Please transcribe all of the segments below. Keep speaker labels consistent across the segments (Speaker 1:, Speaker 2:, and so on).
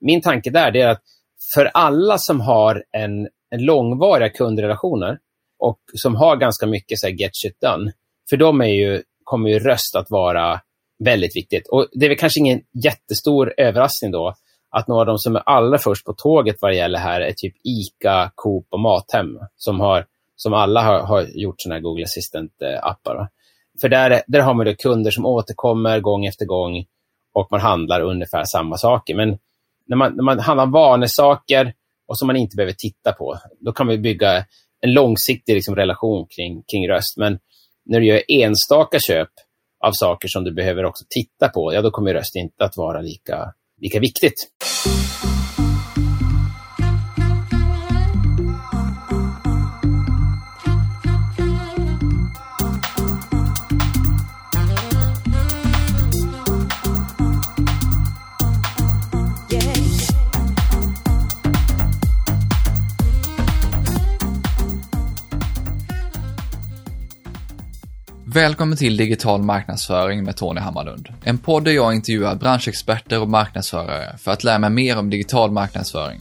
Speaker 1: min tanke där är att för alla som har en, en långvariga kundrelationer och som har ganska mycket så här, get shit done, för dem är ju, kommer ju röst att vara väldigt viktigt. Och Det är väl kanske ingen jättestor överraskning då att några av de som är allra först på tåget vad det gäller här är typ ICA, Coop och Mathem som, har, som alla har, har gjort sådana här Google Assistant-appar. För där, där har man då kunder som återkommer gång efter gång och man handlar ungefär samma saker. Men när man, när man handlar vanesaker och som man inte behöver titta på, då kan vi bygga en långsiktig liksom, relation kring, kring röst. Men när du gör enstaka köp av saker som du behöver också titta på, ja, då kommer röst inte att vara lika, lika viktigt.
Speaker 2: Välkommen till Digital marknadsföring med Tony Hammarlund. En podd där jag intervjuar branschexperter och marknadsförare för att lära mig mer om digital marknadsföring.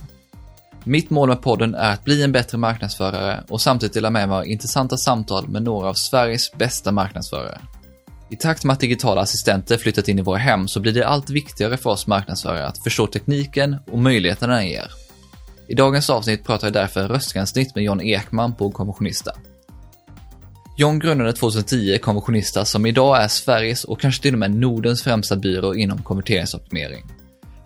Speaker 2: Mitt mål med podden är att bli en bättre marknadsförare och samtidigt dela med mig av intressanta samtal med några av Sveriges bästa marknadsförare. I takt med att digitala assistenter flyttat in i våra hem så blir det allt viktigare för oss marknadsförare att förstå tekniken och möjligheterna den ger. I dagens avsnitt pratar jag därför röstgränssnitt med John Ekman på Konventionista. John grundade 2010 Konversionista som idag är Sveriges och kanske till och med Nordens främsta byrå inom konverteringsoptimering.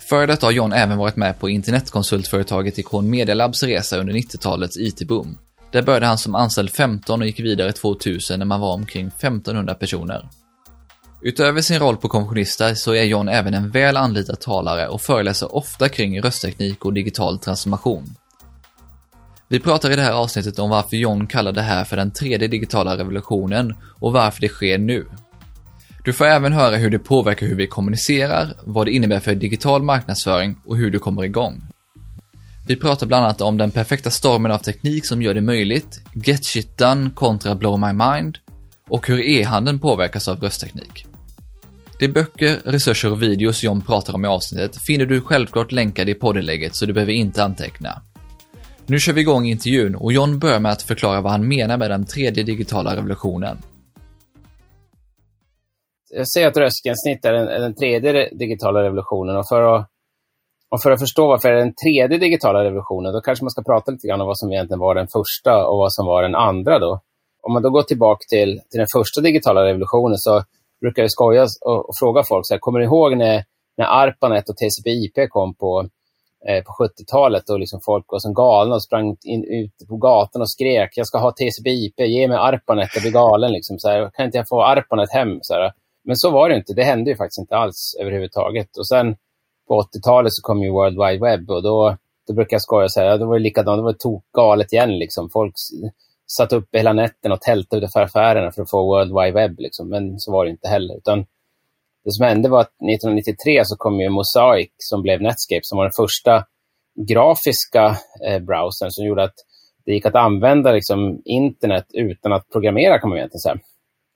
Speaker 2: Före detta har John även varit med på internetkonsultföretaget Ikon Media Labs resa under 90-talets IT-boom. Där började han som anställd 15 och gick vidare 2000 när man var omkring 1500 personer. Utöver sin roll på Konventionista så är John även en väl anlitad talare och föreläser ofta kring röstteknik och digital transformation. Vi pratar i det här avsnittet om varför John kallar det här för den tredje digitala revolutionen och varför det sker nu. Du får även höra hur det påverkar hur vi kommunicerar, vad det innebär för digital marknadsföring och hur du kommer igång. Vi pratar bland annat om den perfekta stormen av teknik som gör det möjligt, get shit done kontra blow my mind och hur e-handeln påverkas av röstteknik. De böcker, resurser och videos John pratar om i avsnittet finner du självklart länkade i poddinlägget så du behöver inte anteckna. Nu kör vi igång intervjun och John börjar med att förklara vad han menar med den tredje digitala revolutionen.
Speaker 1: Jag säger att röstgränssnitt är den, den, tredje digitala revolutionen och för, att, och för att förstå varför det är den tredje digitala revolutionen, då kanske man ska prata lite grann om vad som egentligen var den första och vad som var den andra. Då. Om man då går tillbaka till, till den första digitala revolutionen så brukar jag skoja och, och fråga folk, så här, kommer ni ihåg när, när ARPANET och TCP/IP kom på Eh, på 70-talet och liksom folk var som galna och sprang in, ut på gatan och skrek jag ska ha TCP/IP, ge mig ARPANET, jag blir galen. Liksom, så här, kan inte jag få ARPANET hem? Så här. Men så var det inte. Det hände ju faktiskt inte alls överhuvudtaget. Och sen på 80-talet så kom ju World Wide Web och då, då brukar jag skoja och säga, ja, det var likadant, det var tokgalet igen. Liksom. Folk satt upp hela nätten och tältade utanför affärerna för att få World Wide Web. Liksom. Men så var det inte heller. Utan det som hände var att 1993 så kom ju Mosaic som blev Netscape som var den första grafiska eh, browsern som gjorde att det gick att använda liksom, internet utan att programmera kan man egentligen säga.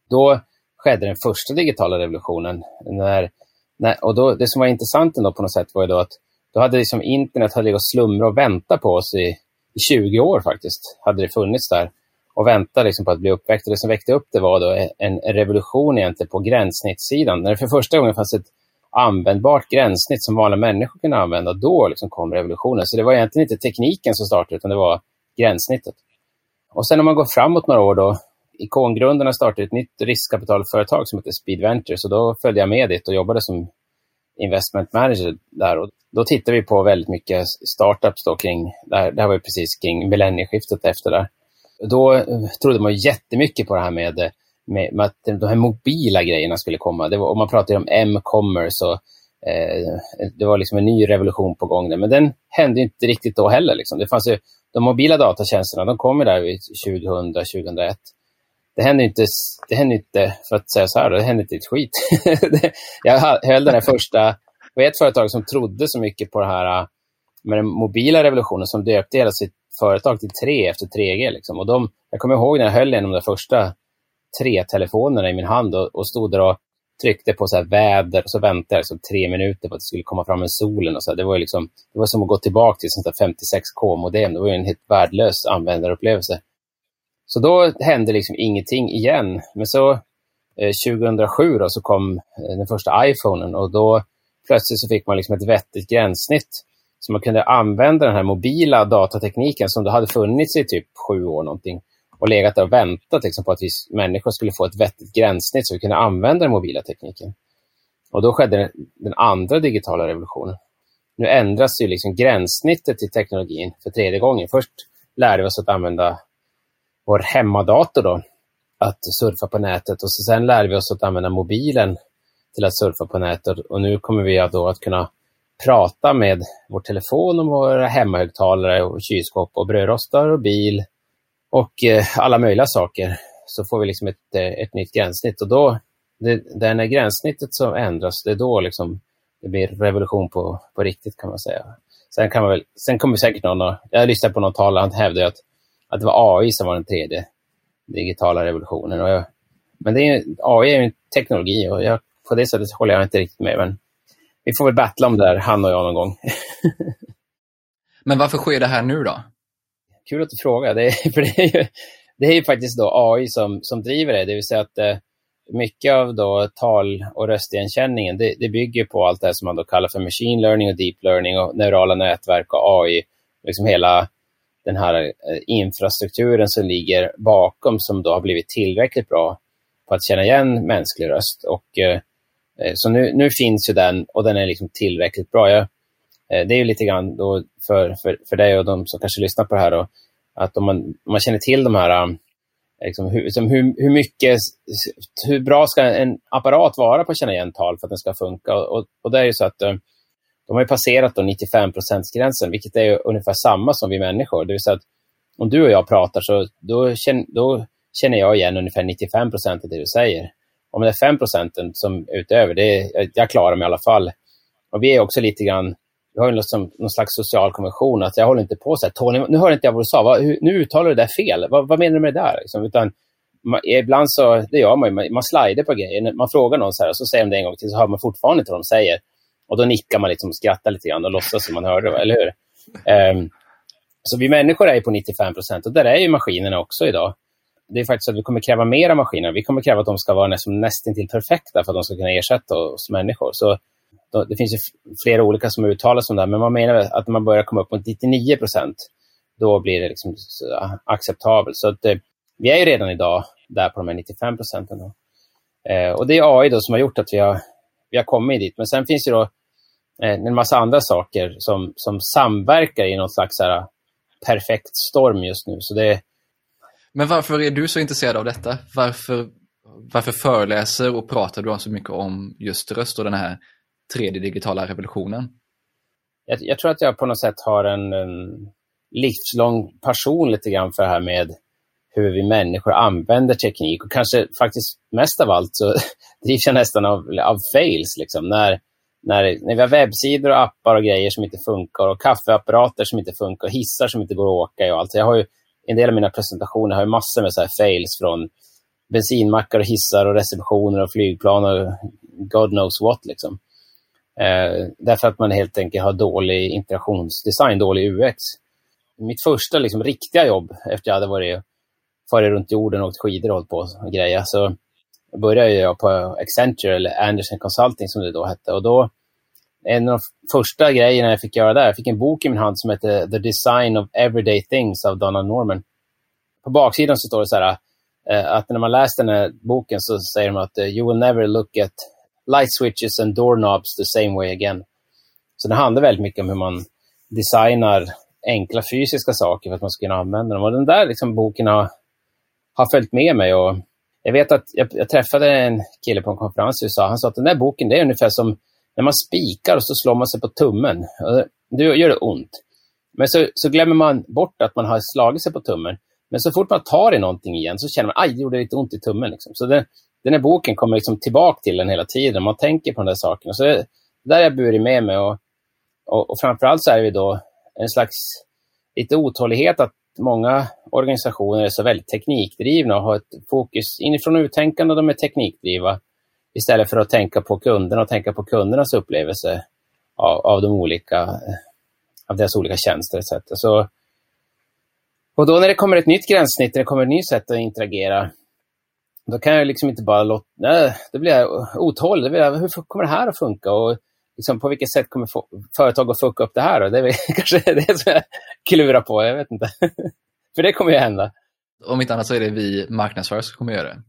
Speaker 1: Då skedde den första digitala revolutionen. När, när, och då, det som var intressant ändå på något sätt var ju då att då hade liksom internet hade legat och slumrat och väntat på oss i, i 20 år faktiskt. Hade det funnits där och vänta liksom på att bli uppväckt. Och det som väckte upp det var då en, revolution egentligen på gränssnittssidan. När det för första gången fanns ett användbart gränssnitt som vanliga människor kunde använda, då liksom kom revolutionen. Så det var egentligen inte tekniken som startade, utan det var gränssnittet. Och sen om man går framåt några år då, Ikongrundarna startade ett nytt riskkapitalföretag som heter Speed Ventures och då följde jag med dit och jobbade som investment manager där. Och då tittade vi på väldigt mycket startups då kring, det här, var ju var precis kring millennieskiftet efter där. Då eh, trodde man jättemycket på det här med, eh, med, med att de här mobila grejerna skulle komma. Det var, och man pratade om M-commerce och eh, det var liksom en ny revolution på gång där. Men den hände inte riktigt då heller. Liksom. Det fanns ju, de mobila datatjänsterna, de kom där 2000, 2001. Det hände inte, det hände inte, för att säga så här, det hände inte ett skit. jag höll den här första, det var ett företag som trodde så mycket på det här eh, med den mobila revolutionen som döpte hela sitt företag till tre efter 3G. Liksom. Och de, jag kommer ihåg när jag höll en av de första tre telefonerna i min hand och, och stod där och tryckte på så här väder och så väntade jag så tre minuter på att det skulle komma fram en solen. Och så. Det, var liksom, det var som att gå tillbaka till 56K-modem. Det var en helt värdelös användarupplevelse. Så då hände liksom ingenting igen. Men så eh, 2007 då, så kom eh, den första iPhonen och då plötsligt så fick man liksom ett vettigt gränssnitt. Så man kunde använda den här mobila datatekniken som då hade funnits i typ sju år någonting och legat där och väntat liksom, på att vi människor skulle få ett vettigt gränssnitt så vi kunde använda den mobila tekniken. Och då skedde den andra digitala revolutionen. Nu ändras ju liksom gränssnittet i teknologin för tredje gången. Först lärde vi oss att använda vår hemmadator då, att surfa på nätet och sen lärde vi oss att använda mobilen till att surfa på nätet och nu kommer vi då att kunna prata med vår telefon och våra hemmahögtalare och kylskåp och brödrostar och bil och eh, alla möjliga saker. Så får vi liksom ett, eh, ett nytt gränssnitt och då, det, det är när gränssnittet som ändras, det är då liksom det blir revolution på, på riktigt kan man säga. Sen, kan man väl, sen kommer säkert någon, jag lyssnade på någon talare, han hävdade att, att det var AI som var den tredje digitala revolutionen. Och jag, men det är, AI är ju en teknologi och jag, på det sättet håller jag inte riktigt med. Men vi får väl battla om det där, han och jag, någon gång.
Speaker 2: men varför sker det här nu då?
Speaker 1: Kul att du frågar. Det är, för det är ju, det är ju faktiskt då AI som, som driver det. Det vill säga att eh, mycket av då tal och röstigenkänningen, det, det, bygger på allt det som man då kallar för machine learning och deep learning och neurala nätverk och AI. Liksom hela den här eh, infrastrukturen som ligger bakom som då har blivit tillräckligt bra på att känna igen mänsklig röst. Och, eh Eh, så nu, nu, finns ju den och den är liksom tillräckligt bra. Jag, eh, det är ju lite grann då för, för, för dig och de som kanske lyssnar på det här då, att om man, om man känner till de här um, Liksom hur, liksom hur, hur, mycket, hur bra ska en apparat vara på att känna igen tal för att den ska funka? Och, och det är ju så att eh, de har ju passerat 95-procentsgränsen, vilket är ungefär samma som vi människor. Det vill säga att om du och jag pratar så då känner, då känner jag igen ungefär 95 procent av det du säger. Om det är 5 procenten som utöver, det är, jag klarar mig i alla fall. Och vi är också lite grann, vi har ju någon, någon slags social konvention att jag håller inte på så här, Tony, nu hörde inte jag vad du sa, vad, hur, nu uttalar du det där fel, vad, vad menar du med det där? Liksom, utan, man, ibland så, det gör man ju, man, man slider på grejer. Man frågar någon så här och så säger de det en gång till så hör man fortfarande inte vad de säger. Och då nickar man liksom och skrattar lite grann och låtsas som man hörde det, eller hur? Um, så vi människor är på 95 procent och där är ju maskinerna också idag. Det är faktiskt så att vi kommer kräva mer av maskinerna. Vi kommer kräva att de ska vara nästan, nästan till perfekta för att de ska kunna ersätta oss människor. Så då, det finns ju flera olika som uttalar sig om det här, men man menar att när man börjar komma upp mot 99 procent, då blir det liksom acceptabelt. Så att, eh, vi är ju redan idag där på de här 95 procenten. Eh, och det är AI då som har gjort att vi har vi har kommit dit. Men sen finns det då eh, en massa andra saker som, som samverkar i någon slags här, perfekt storm just nu. Så det...
Speaker 2: Men varför är du så intresserad av detta? Varför, varför föreläser och pratar du så mycket om just röst och den här tredje digitala revolutionen?
Speaker 1: Jag, jag tror att jag på något sätt har en, en livslång passion lite grann för det här med hur vi människor använder teknik. Och kanske faktiskt mest av allt så drivs jag nästan av, av fails. Liksom. När, när, när vi har webbsidor och appar och grejer som inte funkar och kaffeapparater som inte funkar och hissar som inte går att åka i och allt. Jag har ju, en del av mina presentationer har ju massor med så här fails från bensinmackar och hissar och receptioner och flygplan och God knows what. Liksom. Eh, därför att man helt enkelt har dålig interaktionsdesign, dålig UX. Mitt första liksom, riktiga jobb efter jag hade varit farit runt jorden och åkt skidor och hållit på och grejer. Så började jag på Accenture, eller Anderson Consulting som det då hette. Och då, en av de första grejerna jag fick göra där, jag fick en bok i min hand som heter The Design of Everyday Things av Donald Norman. På baksidan så står det så här, eh, att när man läser den här boken så säger de att eh, you will never look at light switches and doorknobs the same way again. Så det handlar väldigt mycket om hur man designar enkla fysiska saker för att man ska kunna använda dem. Och den där liksom, boken har har följt med mig. Och jag vet att jag, jag, träffade en kille på en konferens i USA. Han sa att den där boken det är ungefär som när man spikar och så slår man sig på tummen. Det gör det ont. Men så, så glömmer man bort att man har slagit sig på tummen. Men så fort man tar i någonting igen så känner man att det gjorde lite ont i tummen. Liksom. Så den, den här boken kommer liksom tillbaka till en hela tiden. Man tänker på de där sakerna. Så det, det där har jag burit med mig. Och, och, och framförallt så är det då en slags lite otålighet att många organisationer är så väldigt teknikdrivna och har ett fokus inifrån uttänkande, de är teknikdrivna istället för att tänka på kunderna och tänka på kundernas upplevelse av, av de olika av deras olika tjänster etc. Så, och då när det kommer ett nytt gränssnitt, när det kommer ett nytt sätt att interagera, då kan jag liksom inte bara låta... Nej, då blir jag otålig. Hur kommer det här att funka? Och liksom, på vilket sätt kommer företag att fucka upp det här? Då? Det är kanske det som jag klurar på, jag vet inte. För det kommer ju hända.
Speaker 2: Om inte annat så är det vi marknadsförare som kommer göra det.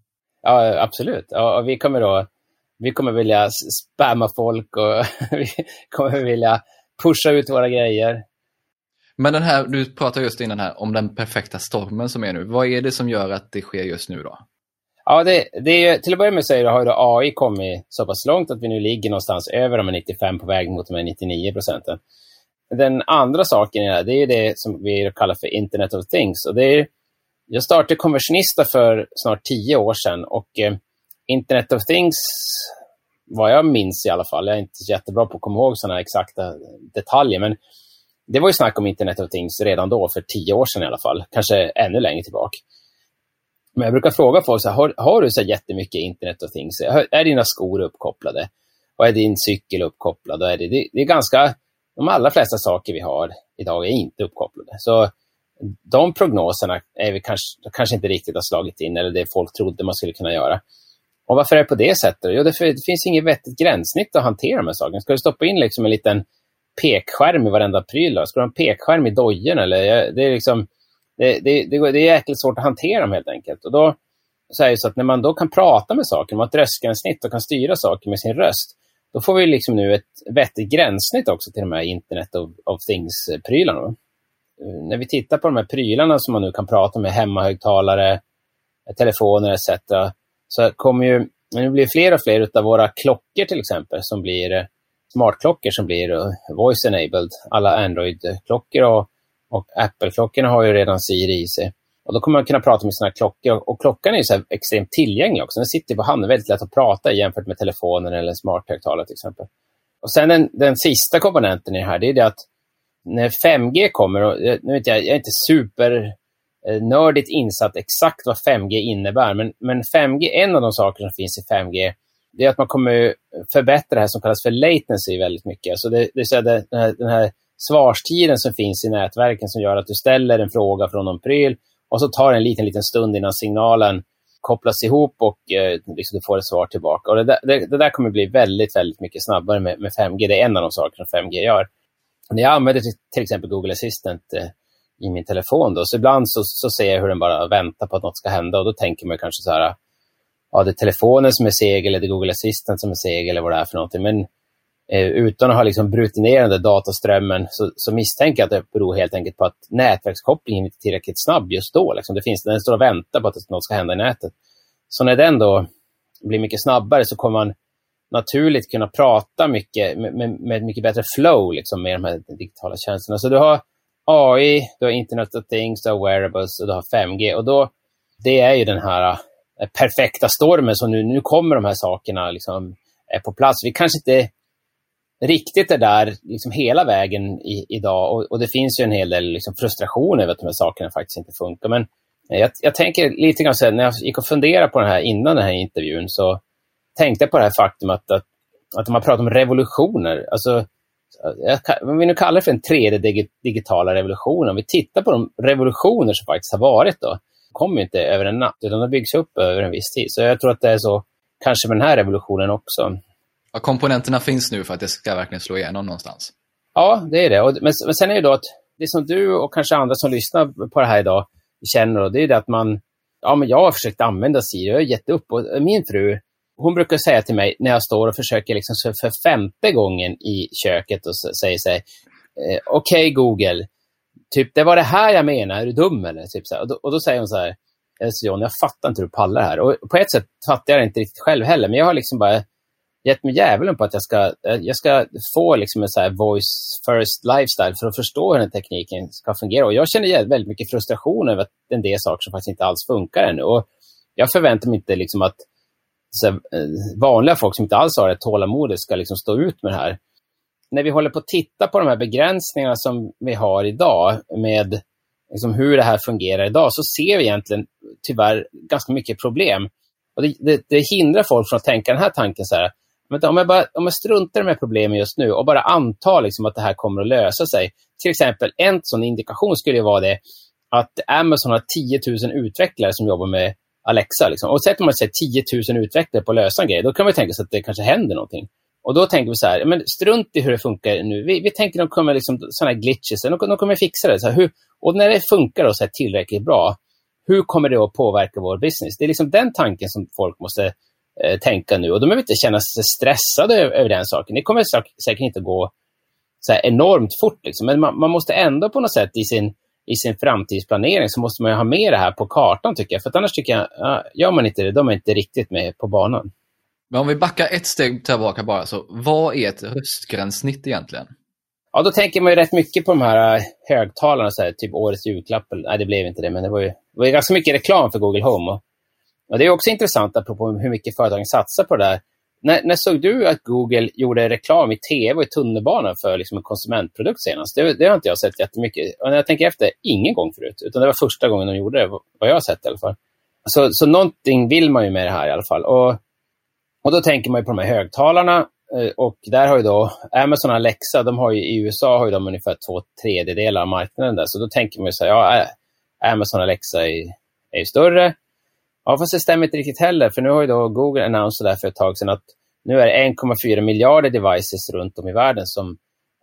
Speaker 1: Ja, absolut. Ja, och vi kommer då vi kommer vilja spamma folk och vi kommer vilja pusha ut våra grejer.
Speaker 2: Men den här, du pratade just innan här om den perfekta stormen som är nu. Vad är det som gör att det sker just nu då?
Speaker 1: Ja, det, det är, till att börja med så har ju AI kommit så pass långt att vi nu ligger någonstans över de 95 på väg mot de 99 procenten. Den andra saken är, det är det som vi kallar för Internet of Things. Och det är, jag startade Konversionista för snart tio år sedan och eh, Internet of Things, vad jag minns i alla fall, jag är inte jättebra på att komma ihåg sådana exakta detaljer, men det var ju snack om Internet of Things redan då, för tio år sedan i alla fall, kanske ännu längre tillbaka. Men jag brukar fråga folk, så här, har, har, du så jättemycket Internet of Things? Är dina skor uppkopplade? Och är din cykel uppkopplad? Och är det, det, det, är ganska, de allra flesta saker vi har idag är inte uppkopplade. Så de prognoserna är vi kanske, kanske inte riktigt har slagit in, eller det folk trodde man skulle kunna göra. Och varför är det på det sättet? Jo, det, det finns inget vettigt gränssnitt att hantera de här sakerna. Ska du stoppa in liksom en liten pekskärm i varenda pryl? Då? Ska du ha en pekskärm i dojen? Eller? Det är liksom det, det, det, det är jäkligt svårt att hantera dem helt enkelt. Och då så är det så att när man då kan prata med saker, man har ett röstgränssnitt och kan styra saker med sin röst, då får vi liksom nu ett vettigt gränssnitt också till de här Internet of, of Things-prylarna. När vi tittar på de här prylarna som man nu kan prata med, hemmahögtalare, telefoner etc. Så kommer ju, det blir fler och fler av våra klockor till exempel som blir eh, smartklockor som blir eh, voice-enabled. Alla Android-klockor och och Apple-klockorna har ju redan Siri i sig. Och då kommer man kunna prata med sina klockor. Och klockan är ju så extremt tillgänglig också. Den sitter på handen, väldigt lätt att prata i jämfört med telefonen eller en smarthögtalare till exempel. Och sen den, den sista komponenten i det här, det är det att när 5G kommer, och eh, nu vet jag, jag är inte super Eh, nördigt insatt exakt vad 5G innebär, men, men 5G, en av de saker som finns i 5G, det är att man kommer förbättra det här som kallas för latency väldigt mycket. Alltså det, det, är det, den här, den här svarstiden som finns i nätverken som gör att du ställer en fråga från någon pryl och så tar det en liten, liten stund innan signalen kopplas ihop och eh, liksom du får ett svar tillbaka. Och det, där, det, det där kommer bli väldigt, väldigt mycket snabbare med, med 5G. Det är en av de saker som 5G gör. När jag använder till, till exempel Google Assistant eh, i min telefon, då, så ibland så, så ser jag hur den bara väntar på att något ska hända och då tänker man kanske så här, ja, det är telefonen som är seg eller det är Google Assistant som är seg eller vad det är för någonting. Men Eh, utan att ha liksom brutit ner den där dataströmmen så, så, misstänker jag att det beror helt enkelt på att nätverkskopplingen inte är tillräckligt snabb just då. Liksom. Det finns, den står och väntar på att något ska hända i nätet. Så när den då blir mycket snabbare så kommer man naturligt kunna prata mycket med, med, med mycket bättre flow liksom, med de här digitala tjänsterna. Så du har AI, du har Internet of Things, du har wearables och du har 5G. Och då, det är ju den här eh, perfekta stormen som nu, nu kommer de här sakerna liksom, är på plats. Vi kanske inte riktigt är där liksom hela vägen i, idag. Och, och, det finns ju en hel del liksom frustration över att de här sakerna faktiskt inte funkar. Men eh, jag, jag tänker lite grann så här, när jag gick och funderade på det här innan den här intervjun så tänkte jag på det här faktum att, att, att man pratar om revolutioner. Alltså, om vi nu kallar det för en tredje digitala revolution, om vi tittar på de revolutioner som faktiskt har varit då, kommer inte över en natt, utan de byggs upp över en viss tid. Så jag tror att det är så kanske med den här revolutionen också.
Speaker 2: Ja, komponenterna finns nu för att det ska verkligen slå igenom någonstans.
Speaker 1: Ja, det är det. Och, men, men sen är det då att det som du och kanske andra som lyssnar på det här idag känner, då, det är det att man, ja men jag har försökt använda Siri, jag har gett upp. Och min fru, hon brukar säga till mig när jag står och försöker liksom för femte gången i köket och säger sig, eh, okej okay, Google, typ det var det här jag menar, är du dum eller? Typ så och då, och, då, säger hon så här, eh, John, jag fattar inte hur du pallar det här. Och på ett sätt fattar jag det inte riktigt själv heller, men jag har liksom bara gett mig djävulen på att jag ska, eh, jag ska få liksom en så här voice first lifestyle för att förstå hur den tekniken ska fungera. Och jag känner väldigt mycket frustration över att en del saker som faktiskt inte alls funkar ännu. Och jag förväntar mig inte liksom att så, eh, vanliga folk som inte alls har det tålamodet ska liksom stå ut med det här. När vi håller på att titta på de här begränsningarna som vi har idag med liksom hur det här fungerar idag så ser vi egentligen tyvärr ganska mycket problem. Och det, det, det, hindrar folk från att tänka den här tanken så här, men om jag, bara, om jag struntar med problemen just nu och bara antar liksom att det här kommer att lösa sig. Till exempel, en sån indikation skulle vara det att Amazon har 10 000 utvecklare som jobbar med Alexa. Liksom. Och sätter man sig 10 000 utvecklare på att lösa en grej, då kan man tänka sig att det kanske händer någonting. Och då tänker vi så här, men strunt i hur det funkar nu. Vi, vi tänker att de kommer liksom, sådana här glitches, de, de kommer fixa det. Så här, hur, och när det funkar då, så här, tillräckligt bra, hur kommer det att påverka vår business? Det är liksom den tanken som folk måste eh, tänka nu. Och de behöver inte känna sig stressade över, över den saken. Det kommer säkert inte gå så enormt fort, liksom. men man, man, måste ändå på något sätt i sin, i sin framtidsplanering så måste man ha med det här på kartan, tycker jag. För annars tycker jag, ja, gör man inte det, då är inte riktigt med på banan.
Speaker 2: Men om vi backar ett steg tillbaka bara, så vad är ett röstgränssnitt egentligen?
Speaker 1: Ja, då tänker man ju rätt mycket på de här äh, högtalarna, så här, typ årets julklapp. Nej, det blev inte det, men det var ju, det var ju ganska mycket reklam för Google Home. Och, och det är också intressant, apropå hur mycket företagen satsar på det där. När, när såg du att Google gjorde reklam i tv och i tunnelbanan för liksom en konsumentprodukt senast? Det, det har inte jag sett jättemycket. Och när jag tänker efter, ingen gång förut. Utan det var första gången de gjorde det, vad jag har sett i alla fall. Så, så någonting vill man ju med det här i alla fall. Och och då tänker man på de här högtalarna. Eh, och där har ju då Amazon och Alexa, de har ju, i USA har ju de ungefär två tredjedelar av marknaden där. Så då tänker man ju så här, ja, eh, Amazon och Alexa är, är ju större. Ja, fast det stämmer inte riktigt heller, för nu har ju då Google annonserat där för ett tag sedan att nu är det 1,4 miljarder devices runt om i världen som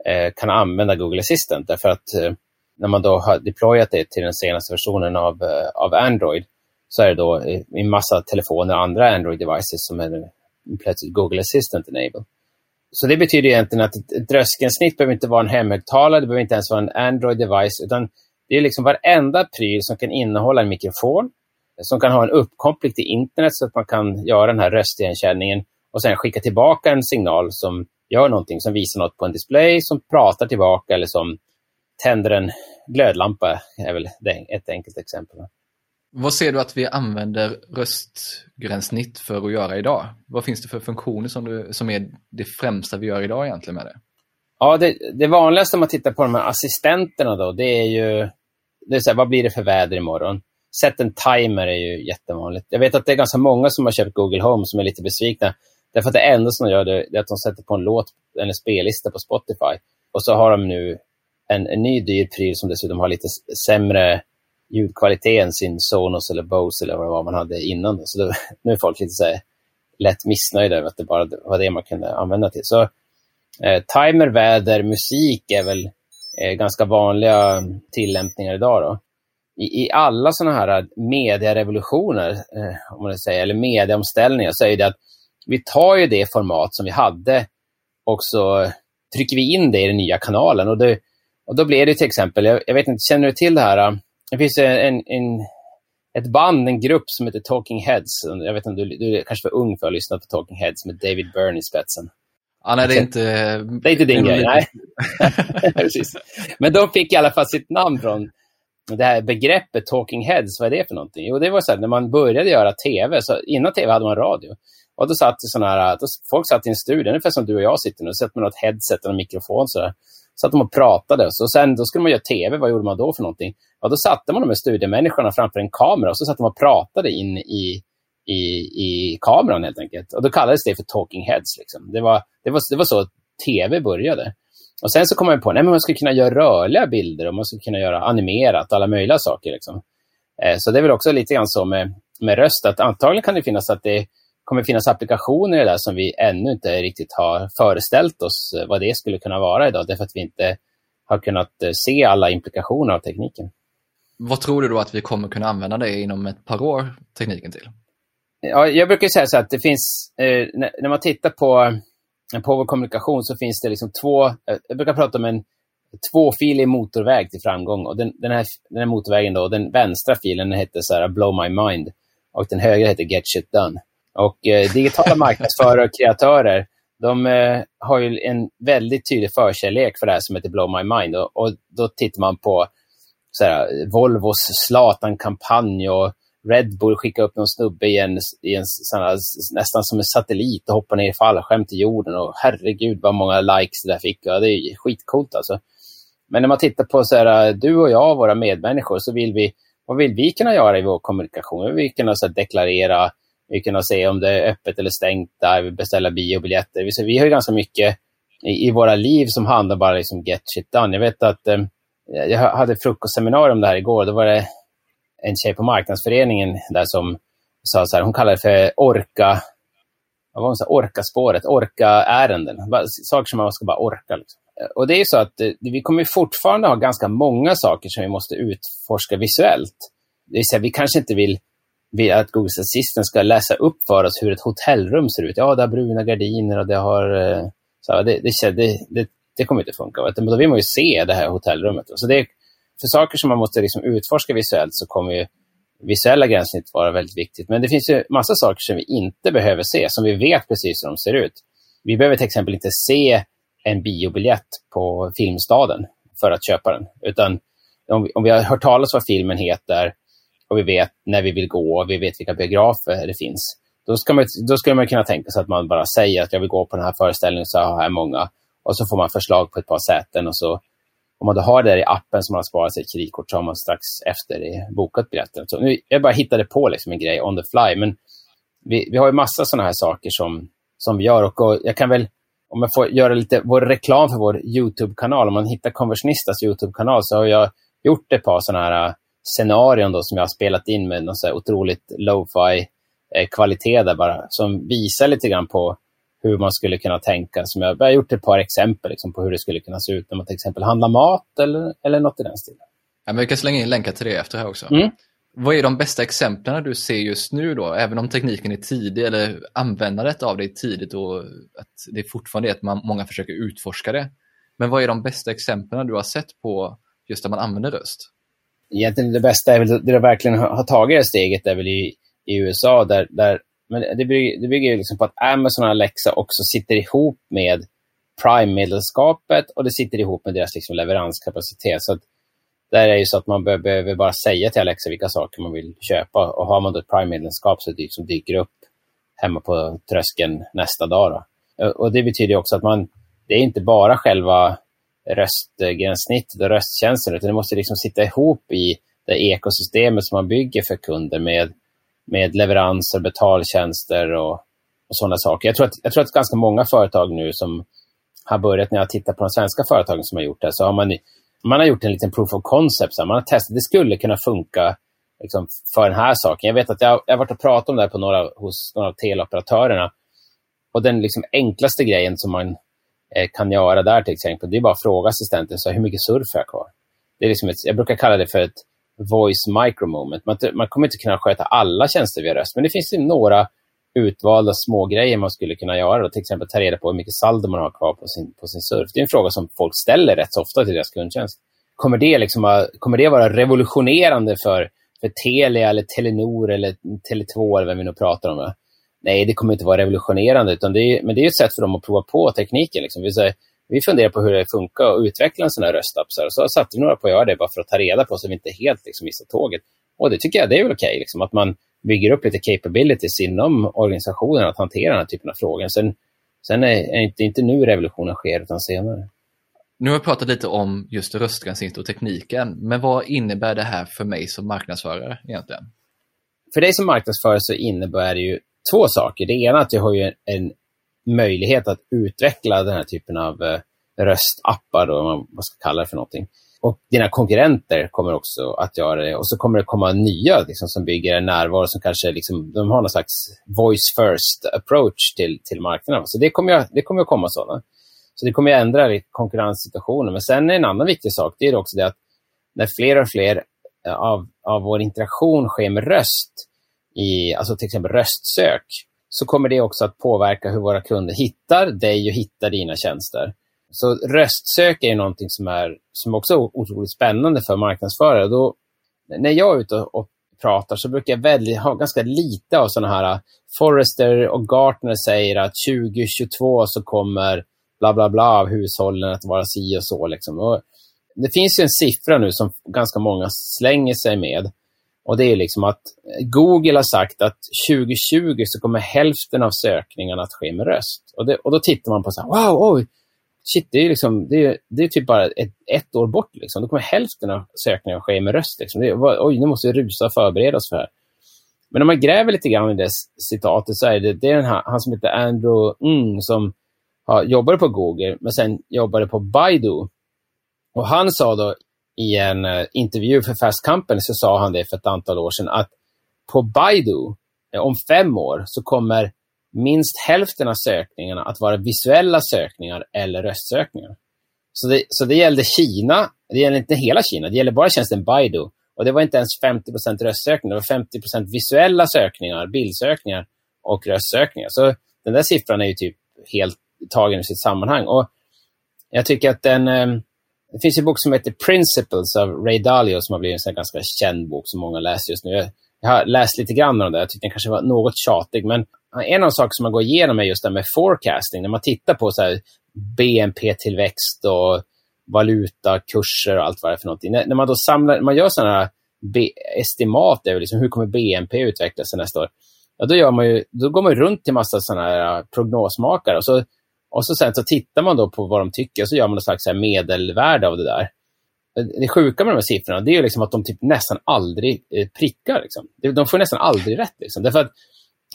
Speaker 1: eh, kan använda Google Assistant. Därför att eh, när man då har deployat det till den senaste versionen av, eh, av Android så är det då eh, en massa telefoner och andra Android-devices som är plötsligt Google Assistant Enable. Så det betyder egentligen att ett tröskelsnitt behöver inte vara en hemhögtalare, det behöver inte ens vara en Android-device, utan det är liksom varenda pryl som kan innehålla en mikrofon, som kan ha en uppkoppling till internet så att man kan göra den här röstigenkänningen och sen skicka tillbaka en signal som gör någonting, som visar något på en display, som pratar tillbaka eller som tänder en glödlampa, är väl ett enkelt exempel.
Speaker 2: Vad ser du att vi använder röstgränssnitt för att göra idag? Vad finns det för funktioner som, du, som är det främsta vi gör idag egentligen med det?
Speaker 1: Ja, det, det vanligaste om man tittar på de här assistenterna då, det är ju det är så här, vad blir det för väder imorgon? Sätt en timer är ju jättevanligt. Jag vet att det är ganska många som har köpt Google Home som är lite besvikna. Därför att det enda som de gör det är att de sätter på en låt, eller spellista på Spotify. Och så har de nu en, en ny dyr pryl som dessutom har lite sämre ljudkvalitet än sin Sonos eller Bose eller vad man hade innan. Så då, nu är folk lite så här, lätt missnöjda över att det bara var det man kunde använda till. Så eh, timer, väder, musik är väl eh, ganska vanliga tillämpningar idag. Då. I, I alla sådana här medierevolutioner, eh, om man säger, eller medieomställningar, så är det att vi tar ju det format som vi hade och så trycker vi in det i den nya kanalen. Och, det, och Då blir det till exempel, jag, jag vet inte, känner du till det här det finns en, en, ett band, en grupp som heter Talking Heads. Jag vet inte, du, du är kanske för ung för att lyssna på Talking Heads med David Byrne i spetsen.
Speaker 2: Ja, nej, det är inte...
Speaker 1: Det är inte din grej, nej. Precis. Men de fick i alla fall sitt namn från det här begreppet Talking Heads. Vad är det för någonting? Jo, det var så här, när man började göra tv, så innan tv hade man radio. Och då satt såna här, då, folk satt i en studio, ungefär som du och jag sitter nu, och satt med något headset och en mikrofon. Så där satt de och pratade. Så sen då skulle man göra tv. Vad gjorde man då för någonting? Ja, då satte man de här studiemänniskorna framför en kamera och så satt de och pratade in i, i, i kameran helt enkelt. Och då kallades det för talking heads. Liksom. Det, var, det, var, det var så tv började. Och sen så kom man på att man skulle kunna göra rörliga bilder och man skulle kunna göra animerat, alla möjliga saker. Liksom. Eh, så det är väl också lite grann så med, med röst, att antagligen kan det finnas att det kommer finnas applikationer i det där som vi ännu inte riktigt har föreställt oss vad det skulle kunna vara idag, därför att vi inte har kunnat eh, se alla implikationer av tekniken.
Speaker 2: Vad tror du då att vi kommer kunna använda det inom ett par år, tekniken till?
Speaker 1: Ja, jag brukar säga så att det finns, eh, när man tittar på, på vår kommunikation så finns det liksom två, eh, jag brukar prata om en tvåfilig motorväg till framgång. Och den, den, här, den här motorvägen, då, den vänstra filen den heter så här, Blow My Mind och den högra heter Get Shit Done. Och eh, digitala marknadsförare och kreatörer, de eh, har ju en väldigt tydlig förkärlek för det här som heter Blow My Mind. Och, och då tittar man på så här, Volvos Zlatan-kampanj och Red Bull skickar upp någon snubbe i en, i en såna, nästan som en satellit och hoppar ner i fallskärm till jorden. Och herregud vad många likes det där fick. Ja, det är skitcoolt alltså. Men när man tittar på så här, du och jag, våra medmänniskor, så vill vi, vad vill vi kunna göra i vår kommunikation? Vi vill kunna så här, deklarera vi kan se om det är öppet eller stängt där, vi beställer biobiljetter. Vi, vi har ju ganska mycket i, i, våra liv som handlar bara liksom get shit done. Jag vet att eh, jag hade frukostseminarium om det här igår. Då var det en tjej på marknadsföreningen där som sa så här, hon kallade det för orka, vad var hon sa, orka-spåret, orka-ärenden. Saker som man ska bara orka. Liksom. Och det är så att eh, vi kommer fortfarande ha ganska många saker som vi måste utforska visuellt. Det vill säga, vi kanske inte vill att Google Assistant ska läsa upp för oss hur ett hotellrum ser ut. Ja, det har bruna gardiner och det har... Eh, så det, det, det, det, kommer inte funka. Då vill man ju se det här hotellrummet. Så det, för saker som man måste liksom utforska visuellt så kommer ju visuella gränssnitt vara väldigt viktigt. Men det finns ju massa saker som vi inte behöver se, som vi vet precis hur de ser ut. Vi behöver till exempel inte se en biobiljett på Filmstaden för att köpa den. Utan om vi, om vi har hört talas om vad filmen heter och vi vet när vi vill gå och vi vet vilka biografer det finns, då, ska man, då skulle man kunna tänka sig att man bara säger att jag vill gå på den här föreställningen så har jag många. Och så får man förslag på ett par säten och så om man då har det i appen som man har sparat sig kreditkort så har man strax efter bokat biljetten. Så nu, jag bara hittade på liksom en grej on the fly, men vi, vi har ju massa sådana här saker som, som vi gör. Och, och, jag kan väl, om jag får göra lite vår reklam för vår YouTube-kanal, om man hittar Konversionistas YouTube-kanal så har jag gjort ett par sådana här scenarion då, som jag har spelat in med någon så otroligt lo-fi eh, kvalitet där bara, som visar lite grann på hur man skulle kunna tänka. Som jag, jag har gjort ett par exempel liksom, på hur det skulle kunna se ut när man till exempel handlar mat eller, eller något i den stilen.
Speaker 2: Ja, men vi kan slänga in länkar till det efter här också. Mm. Vad är de bästa exemplen du ser just nu då? Även om tekniken är tidig eller användandet av det är tidigt och att det fortfarande är att man, många försöker utforska det. Men vad är de bästa exemplen du har sett på just där man använder röst?
Speaker 1: Egentligen det bästa är väl det verkligen har tagit det steget är väl i, i USA där, där men det bygger, det bygger liksom på att Amazon och Alexa också sitter ihop med Prime-medlemskapet och det sitter ihop med deras liksom leveranskapacitet. Så där är det ju så att man behöver bara säga till Alexa vilka saker man vill köpa. Och har man då ett Prime-medlemskap så det liksom dyker upp hemma på tröskeln nästa dag. Då. Eh, och det betyder också att man, det är inte bara själva röstgränssnittet och rösttjänsten, utan det måste liksom sitta ihop i det ekosystemet som man bygger för kunder med med leveranser, betaltjänster och, och sådana saker. Jag tror, att, jag tror att ganska många företag nu som har börjat, när jag tittar på de svenska företagen som har gjort det, så har man, man har gjort en liten proof of concept. Så man har testat, det skulle kunna funka liksom, för den här saken. Jag vet att jag, jag har varit och pratat om det här på några, hos några av teleoperatörerna. Och den liksom, enklaste grejen som man Eh, kan göra där till exempel, det är bara att fråga assistenten så hur mycket surf har jag kvar. Det är liksom ett, jag brukar kalla det för ett voice micro moment. Man, man kommer inte kunna sköta alla tjänster via röst, men det finns några utvalda små grejer man skulle kunna göra. Då, till exempel ta reda på hur mycket saldo man har kvar på sin, på sin surf. Det är en fråga som folk ställer rätt så ofta till deras kundtjänst. Kommer det, liksom, kommer det vara revolutionerande för, för Telia, eller Telenor eller Tele2 eller vem vi nu pratar om? Nej, det kommer inte vara revolutionerande, utan det är, men det är ett sätt för dem att prova på tekniken. Liksom. Vi, säger, vi funderar på hur det funkar att utveckla en sån här röstapp. Så, så satte vi några på att göra det bara för att ta reda på så vi inte helt liksom, missar tåget. Och det tycker jag det är väl okej, okay, liksom, att man bygger upp lite capabilities inom organisationen att hantera den här typen av frågor. Sen, sen är, det inte, inte nu revolutionen sker, utan senare.
Speaker 2: Nu har vi pratat lite om just röstgränssnitt och tekniken, men vad innebär det här för mig som marknadsförare egentligen?
Speaker 1: För dig som marknadsförare så innebär det ju två saker. Det ena är att jag har ju en, en möjlighet att utveckla den här typen av eh, röstappar, då, vad man ska kalla det för någonting. Och dina konkurrenter kommer också att göra det. Och så kommer det komma nya liksom, som bygger en närvaro som kanske liksom, de har någon slags voice first approach till, till marknaden. Så det kommer, det kommer att komma sådana. Så det kommer att ändra konkurrenssituationen. Men sen är en annan viktig sak, det är också det att när fler och fler eh, av, av vår interaktion sker med röst, i, alltså till exempel röstsök, så kommer det också att påverka hur våra kunder hittar dig och hittar dina tjänster. Så röstsök är någonting som är som också är otroligt spännande för marknadsförare. Då, när jag är ute och pratar så brukar jag väldigt, ha ganska lite av sådana här Forrester och Gartner säger att 2022 så kommer bla bla bla av hushållen att vara si och så. Liksom. Och det finns ju en siffra nu som ganska många slänger sig med. Och det är liksom att Google har sagt att 2020 så kommer hälften av sökningarna att ske med röst. Och, det, och då tittar man på så här, wow, oj, shit, det är, liksom, det är, det är typ bara ett, ett år bort. Liksom. Då kommer hälften av sökningarna att ske med röst. Liksom. Det är, oj, nu måste vi rusa och förbereda oss för det här. Men om man gräver lite grann i det citatet så är det, det är den här, han som heter Andrew Ng som ja, jobbade på Google, men sen jobbade på Baidu. Och han sa då i en uh, intervju för Fast Company, så sa han det för ett antal år sedan, att på Baidu, eh, om fem år, så kommer minst hälften av sökningarna att vara visuella sökningar eller röstsökningar. Så det, så det gällde Kina, det gäller inte hela Kina, det gäller bara tjänsten Baidu. Och det var inte ens 50% röstsökningar, det var 50% visuella sökningar, bildsökningar och röstsökningar. Så den där siffran är ju typ helt tagen ur sitt sammanhang. Och jag tycker att den... Eh, det finns en bok som heter Principles av Ray Dalio som har blivit en ganska känd bok som många läser just nu. Jag har läst lite grann av den. Jag tyckte den kanske var något tjatig, men en av de saker som man går igenom är just det med forecasting. När man tittar på så BNP-tillväxt och valutakurser och allt vad det är för någonting. När, när man då samlar, man gör sådana här estimat över liksom, hur kommer BNP utvecklas nästa år. Ja, då, gör man ju, då går man runt till massa sådana här prognosmakare och så, och så sen så tittar man då på vad de tycker och så gör man något slags här medelvärde av det där. Det sjuka med de här siffrorna det är ju liksom att de typ nästan aldrig eh, prickar. Liksom. De får nästan aldrig rätt. Liksom. Därför att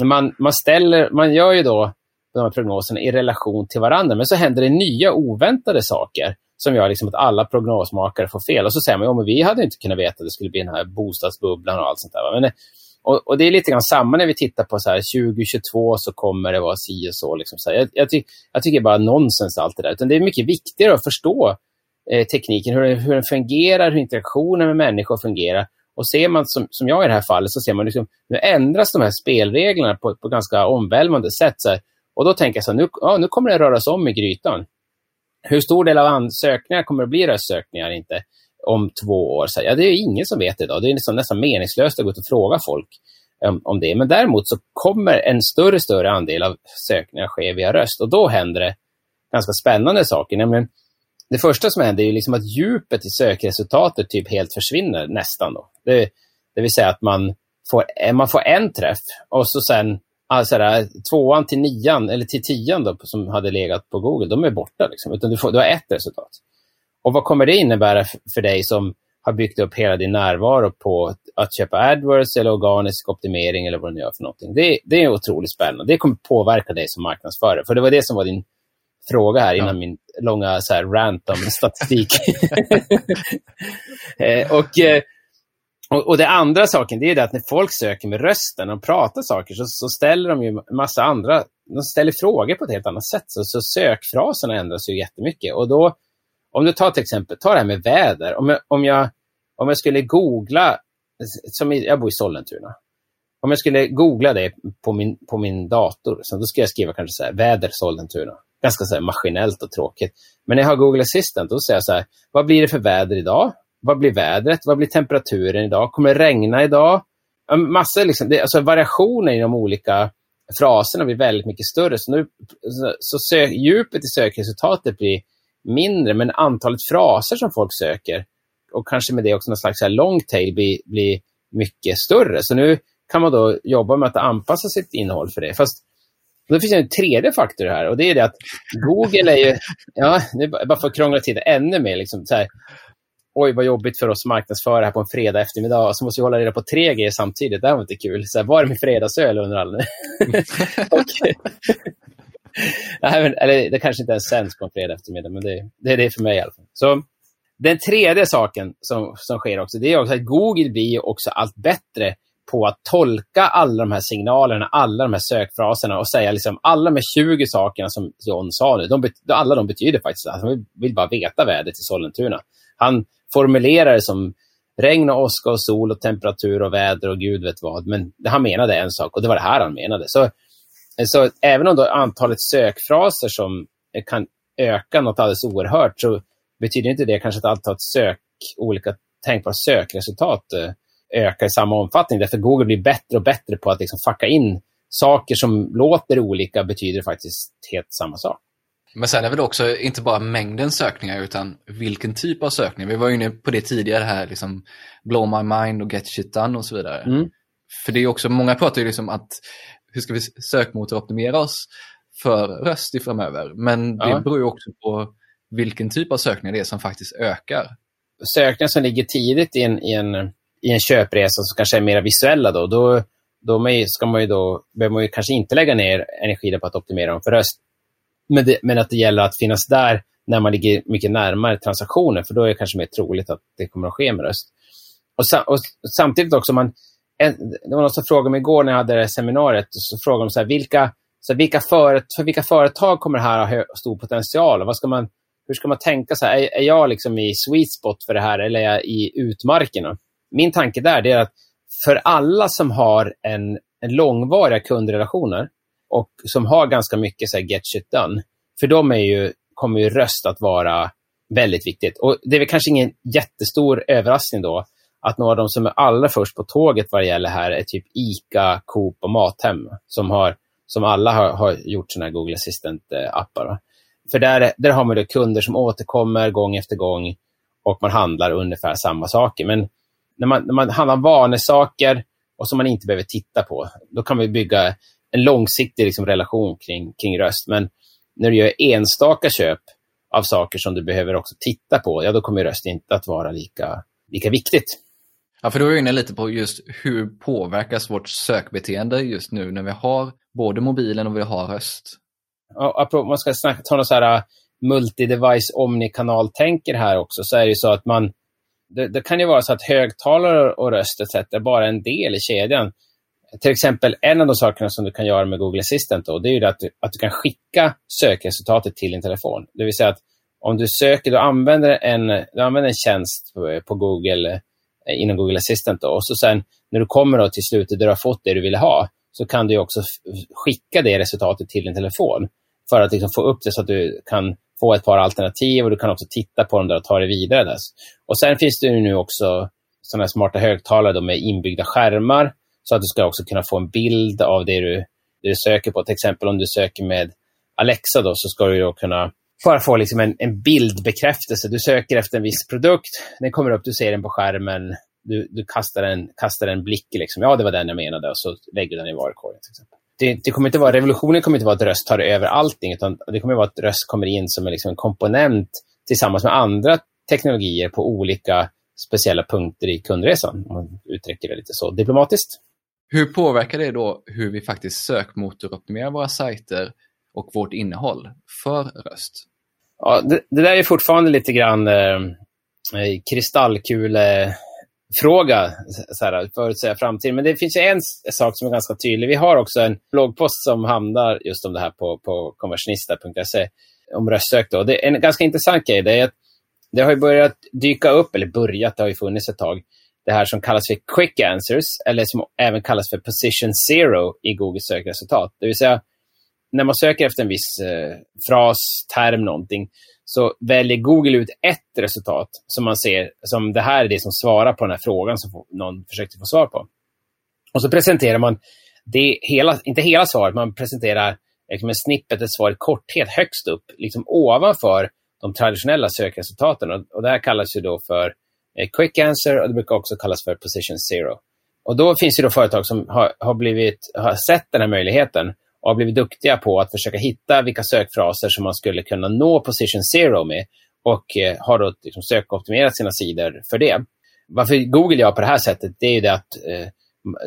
Speaker 1: man, man, ställer, man gör ju då de här prognoserna i relation till varandra, men så händer det nya oväntade saker som gör liksom att alla prognosmakare får fel. Och så säger man, att vi hade inte kunnat veta att det skulle bli den här bostadsbubblan och allt sånt där. Men, eh, och, och, det är lite grann samma när vi tittar på så här, 2022 så kommer det vara si och så. Liksom så jag, jag, ty jag, tycker bara nonsens allt det där. Utan det är mycket viktigare att förstå eh, tekniken, hur, hur den fungerar, hur interaktionen med människor fungerar. Och ser man, som, som jag i det här fallet, så ser man liksom, nu ändras de här spelreglerna på, på ganska omvälvande sätt. Så här. Och då tänker jag så här, nu, ja, nu kommer det röras om i grytan. Hur stor del av ansökningar kommer det bli röstsökningar inte om två år? Så, ja, det är ingen som vet idag. Det är liksom nästan meningslöst att gå ut och fråga folk um, om det. Men däremot så kommer en större större andel av sökningar ske via röst. Och då händer det ganska spännande saker. Nämligen, det första som händer är liksom att djupet i sökresultatet typ helt försvinner nästan. Då. Det, det vill säga att man får, eh, man får en träff och så sen alltså där, tvåan till nian, eller till tian då, som hade legat på Google, de är borta. Liksom, utan du, får, du har ett resultat. Och vad kommer det innebära för dig som har byggt upp hela din närvaro på att köpa AdWords eller organisk optimering eller vad du nu gör för någonting. Det, det är otroligt spännande. Det kommer påverka dig som marknadsförare. För det var det som var din fråga här innan ja. min långa så här, rant om statistik. eh, och, eh, och, och, det andra saken det är att när folk söker med rösten och pratar saker så, så ställer de ju massa andra, de ställer frågor på ett helt annat sätt. Så, så sökfraserna ändras ju jättemycket. Och då, om du tar till exempel, ta det här med väder. Om jag, om jag, om jag skulle googla, som i, jag bor i Sollentuna. Om jag skulle googla det på min, på min dator, så då skulle jag skriva kanske så här, väder Sollentuna. Ganska så här maskinellt och tråkigt. Men när jag har Google Assistant, då säger jag så här, vad blir det för väder idag? vad blir vädret? Vad blir temperaturen idag? Kommer det regna idag? Massa liksom, det, alltså variationer i de olika fraserna blir väldigt mycket större. Så, nu, så, så sök, djupet i sökresultatet blir mindre, men antalet fraser som folk söker och kanske med det också någon slags long tail blir, blir mycket större. Så nu kan man då jobba med att anpassa sitt innehåll för det. Fast då finns det en tredje faktor här och det är det att Google är ju, ja, bara för att krångla till det ännu mer, liksom, så här, oj vad jobbigt för oss marknadsförare här på en fredag eftermiddag. Så måste vi hålla reda på tre grejer samtidigt. Det här var inte kul. Så här, vad är med fredagsöl undrar alla Nej, men, eller det kanske inte ens sänds på en fredag eftermiddag, men det, det är det för mig i alla fall. Så den tredje saken som, som sker också, det är också att Google blir också allt bättre på att tolka alla de här signalerna, alla de här sökfraserna och säga liksom alla de här 20 sakerna som John sa nu, de, alla de betyder faktiskt att han vill bara veta vädret i Sollentuna. Han formulerar det som regn och åska och sol och temperatur och väder och gud vet vad. Men han menade en sak och det var det här han menade. Så, så även om då antalet sökfraser som kan öka något alldeles oerhört så betyder inte det kanske att antalet sök, olika tänkbara sökresultat eh, ökar i samma omfattning. Därför Google blir bättre och bättre på att liksom fucka in saker som låter olika betyder faktiskt helt samma sak.
Speaker 2: Men sen är väl också inte bara mängden sökningar utan vilken typ av sökningar. Vi var inne på det tidigare här, liksom Blow My Mind och Get Shit Done och så vidare. Mm. För det är också, många pratar ju liksom att hur ska vi sökmotoroptimera oss för röst i framöver. Men det ja. beror ju också på vilken typ av sökningar det är som faktiskt ökar.
Speaker 1: Sökningar som ligger tidigt i en, i en, i en köpresa som kanske är mer visuella då, då då ska man ju då, behöver man ju kanske inte lägga ner energi på att optimera dem för röst. Men, det, men att det gäller att finnas där när man ligger mycket närmare transaktioner, för då är det kanske mer troligt att det kommer att ske med röst. Och, sa, och samtidigt också, man, en, det var någon som frågade mig igår när jag hade det seminariet, så frågade de så här, vilka, så här, vilka för, för vilka företag kommer det här ha stor potential? vad ska man, hur ska man tänka? Så här, är, är jag liksom i sweet spot för det här eller är jag i utmarkerna? Min tanke där är att för alla som har en, en långvariga kundrelationer och som har ganska mycket så här, get shit done, för dem är ju, kommer ju röst att vara väldigt viktigt. Och Det är väl kanske ingen jättestor överraskning då att några av de som är allra först på tåget vad det gäller här är typ ICA, Coop och Mathem som, har, som alla har, har gjort sådana här Google Assistant-appar. För där, där har man då kunder som återkommer gång efter gång och man handlar ungefär samma saker. Men när man, när man handlar vanesaker och som man inte behöver titta på, då kan vi bygga en långsiktig liksom, relation kring, kring röst. Men när du gör enstaka köp av saker som du behöver också titta på, ja då kommer röst inte att vara lika, lika viktigt.
Speaker 2: Ja, för då är vi inne lite på just hur påverkas vårt sökbeteende just nu när vi har både mobilen och vi har röst.
Speaker 1: Ja, man ska snacka, ta något så här uh, multi-device omnikanal-tänker här också, så är det ju så att man det, det, kan ju vara så att högtalare och röst etc. är bara en del i kedjan. Till exempel, en av de sakerna som du kan göra med Google Assistant då, det är ju att du, att du kan skicka sökresultatet till din telefon. Det vill säga att om du söker, du använder en, du använder en tjänst på, på Google Eh, inom Google Assistant. Då. Och så sen när du kommer då till slutet där du har fått det du ville ha, så kan du också skicka det resultatet till din telefon för att liksom få upp det så att du kan få ett par alternativ och du kan också titta på dem där och ta det vidare. Där. Och sen finns det nu också sådana smarta högtalare då med inbyggda skärmar så att du ska också kunna få en bild av det du, det du söker på. Till exempel om du söker med Alexa då, så ska du kunna för att få liksom en, en bildbekräftelse. Du söker efter en viss produkt, den kommer upp, du ser den på skärmen, du, du kastar, en, kastar en blick, liksom, ja det var den jag menade, och så lägger du den i varukorgen. Till exempel. Det, det, kommer inte vara, revolutionen kommer inte vara att röst tar över allting, utan det kommer vara att röst kommer in som en, liksom en komponent tillsammans med andra teknologier på olika speciella punkter i kundresan, om man uttrycker det lite så diplomatiskt.
Speaker 2: Hur påverkar det då hur vi faktiskt sökmotoroptimerar våra sajter och vårt innehåll för röst?
Speaker 1: Ja, det, det där är fortfarande lite grann eh, eh kristallkulefråga, så här, förutsäga framtiden. Men det finns ju en sak som är ganska tydlig. Vi har också en bloggpost som handlar just om det här på, på konversionista.se, om röstsök. Då. Det är en ganska intressant grej. Det, är att det har börjat dyka upp, eller börjat, det har ju funnits ett tag, det här som kallas för quick answers, eller som även kallas för position zero i Googles sökresultat. Det vill säga, när man söker efter en viss eh, fras, term, någonting, så väljer Google ut ett resultat som man ser som det här är det som svarar på den här frågan som någon försökte få svar på. Och så presenterar man det hela, inte hela svaret, man presenterar eh, liksom en snippet, ett svar i korthet högst upp, liksom ovanför de traditionella sökresultaten. Och, och det här kallas ju då för eh, quick answer och det brukar också kallas för position zero. Och då finns det då företag som har, har, blivit, har sett den här möjligheten och har blivit duktiga på att försöka hitta vilka sökfraser som man skulle kunna nå position zero med och eh, har då liksom sökoptimerat sina sidor för det. Varför Google gör på det här sättet, det är ju det att eh,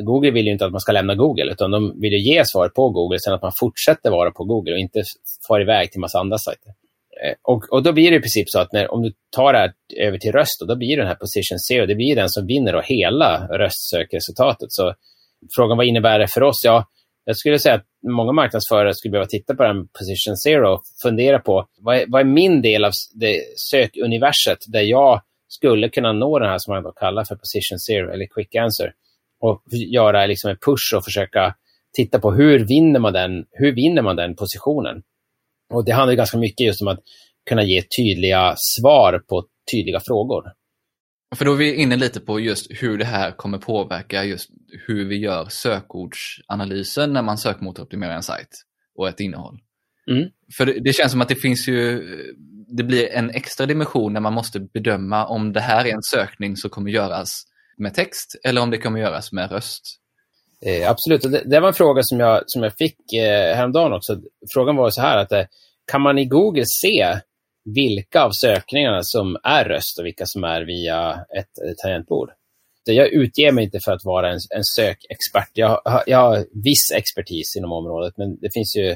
Speaker 1: Google vill ju inte att man ska lämna Google, utan de vill ju ge svaret på Google, sen att man fortsätter vara på Google och inte far iväg till massa andra sajter. Eh, och, och, då blir det i princip så att när, om du tar det här över till röst, då, då blir det den här position zero, det blir den som vinner då hela röstsökresultatet. Så frågan vad innebär det för oss? Ja, jag skulle säga att många marknadsförare skulle behöva titta på den position zero och fundera på vad är, vad är min del av det sökuniverset där jag skulle kunna nå den här som man kallar för position zero eller quick answer och göra liksom en push och försöka titta på hur vinner man den, hur vinner man den positionen. Och Det handlar ganska mycket just om att kunna ge tydliga svar på tydliga frågor.
Speaker 2: För då är vi inne lite på just hur det här kommer påverka just hur vi gör sökordsanalysen när man sökmotoroptimerar en sajt och ett innehåll. Mm. För det, känns som att det finns ju, det blir en extra dimension när man måste bedöma om det här är en sökning som kommer göras med text eller om det kommer göras med röst.
Speaker 1: Eh, absolut, det, det, var en fråga som jag, som jag fick eh, häromdagen också. Frågan var så här att eh, kan man i Google se vilka av sökningarna som är röst och vilka som är via ett, tangentbord. Jag utger mig inte för att vara en, en sökexpert. Jag, jag har viss expertis inom området, men det finns ju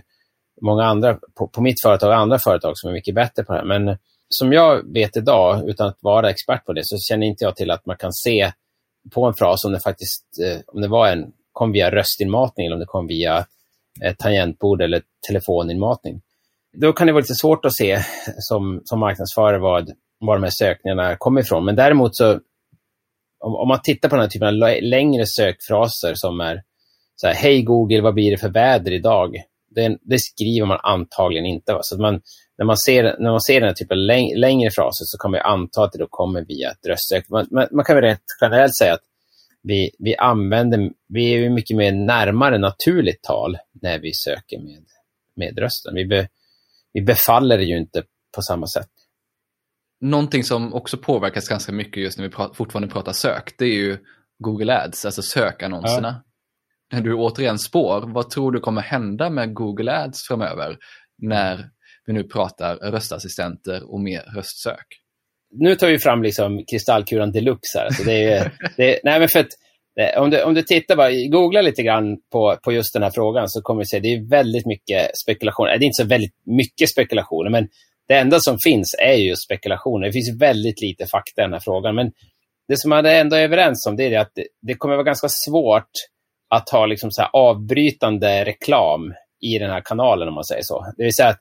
Speaker 1: många andra på, på mitt företag och andra företag som är mycket bättre på det här. Men som jag vet idag, utan att vara expert på det, så känner inte jag till att man kan se på en fras om det faktiskt eh, om det var en, kom via röstinmatning eller om det kom via tangentbord eller telefoninmatning. Då kan det vara lite svårt att se som, som marknadsförare vad, var de här sökningarna kommer ifrån. Men däremot så, om, om man tittar på den här typen av längre sökfraser som är så här, hej Google, vad blir det för väder idag? Det, det skriver man antagligen inte. Va? Så man, när, man ser, när man ser den här typen av läng, längre fraser så kan man anta att det då kommer via ett röstsök. Man, man, man, kan väl rätt generellt säga att vi, vi använder, vi är mycket mer närmare naturligt tal när vi söker med, med rösten. Vi, be, vi befaller det ju inte på samma sätt.
Speaker 2: Någonting som också påverkas ganska mycket just när vi prat, fortfarande pratar sök, det är ju Google Ads, alltså sökannonserna. Ja. När du återigen spår, vad tror du kommer hända med Google Ads framöver när vi nu pratar röstassistenter och mer röstsök?
Speaker 1: Nu tar vi fram liksom kristallkulan deluxe här. Alltså det är, det nej men för att, Eh, om, du, om du tittar bara, googla lite grann på, på just den här frågan så kommer du se att det är väldigt mycket spekulationer. Eh, det är inte så väldigt mycket spekulationer, men det enda som finns är ju spekulationer. Det finns väldigt lite fakta i den här frågan. Men det som man ändå är överens om det är att det, det kommer vara ganska svårt att ha liksom så avbrytande reklam i den här kanalen, om man säger så. Det vill säga att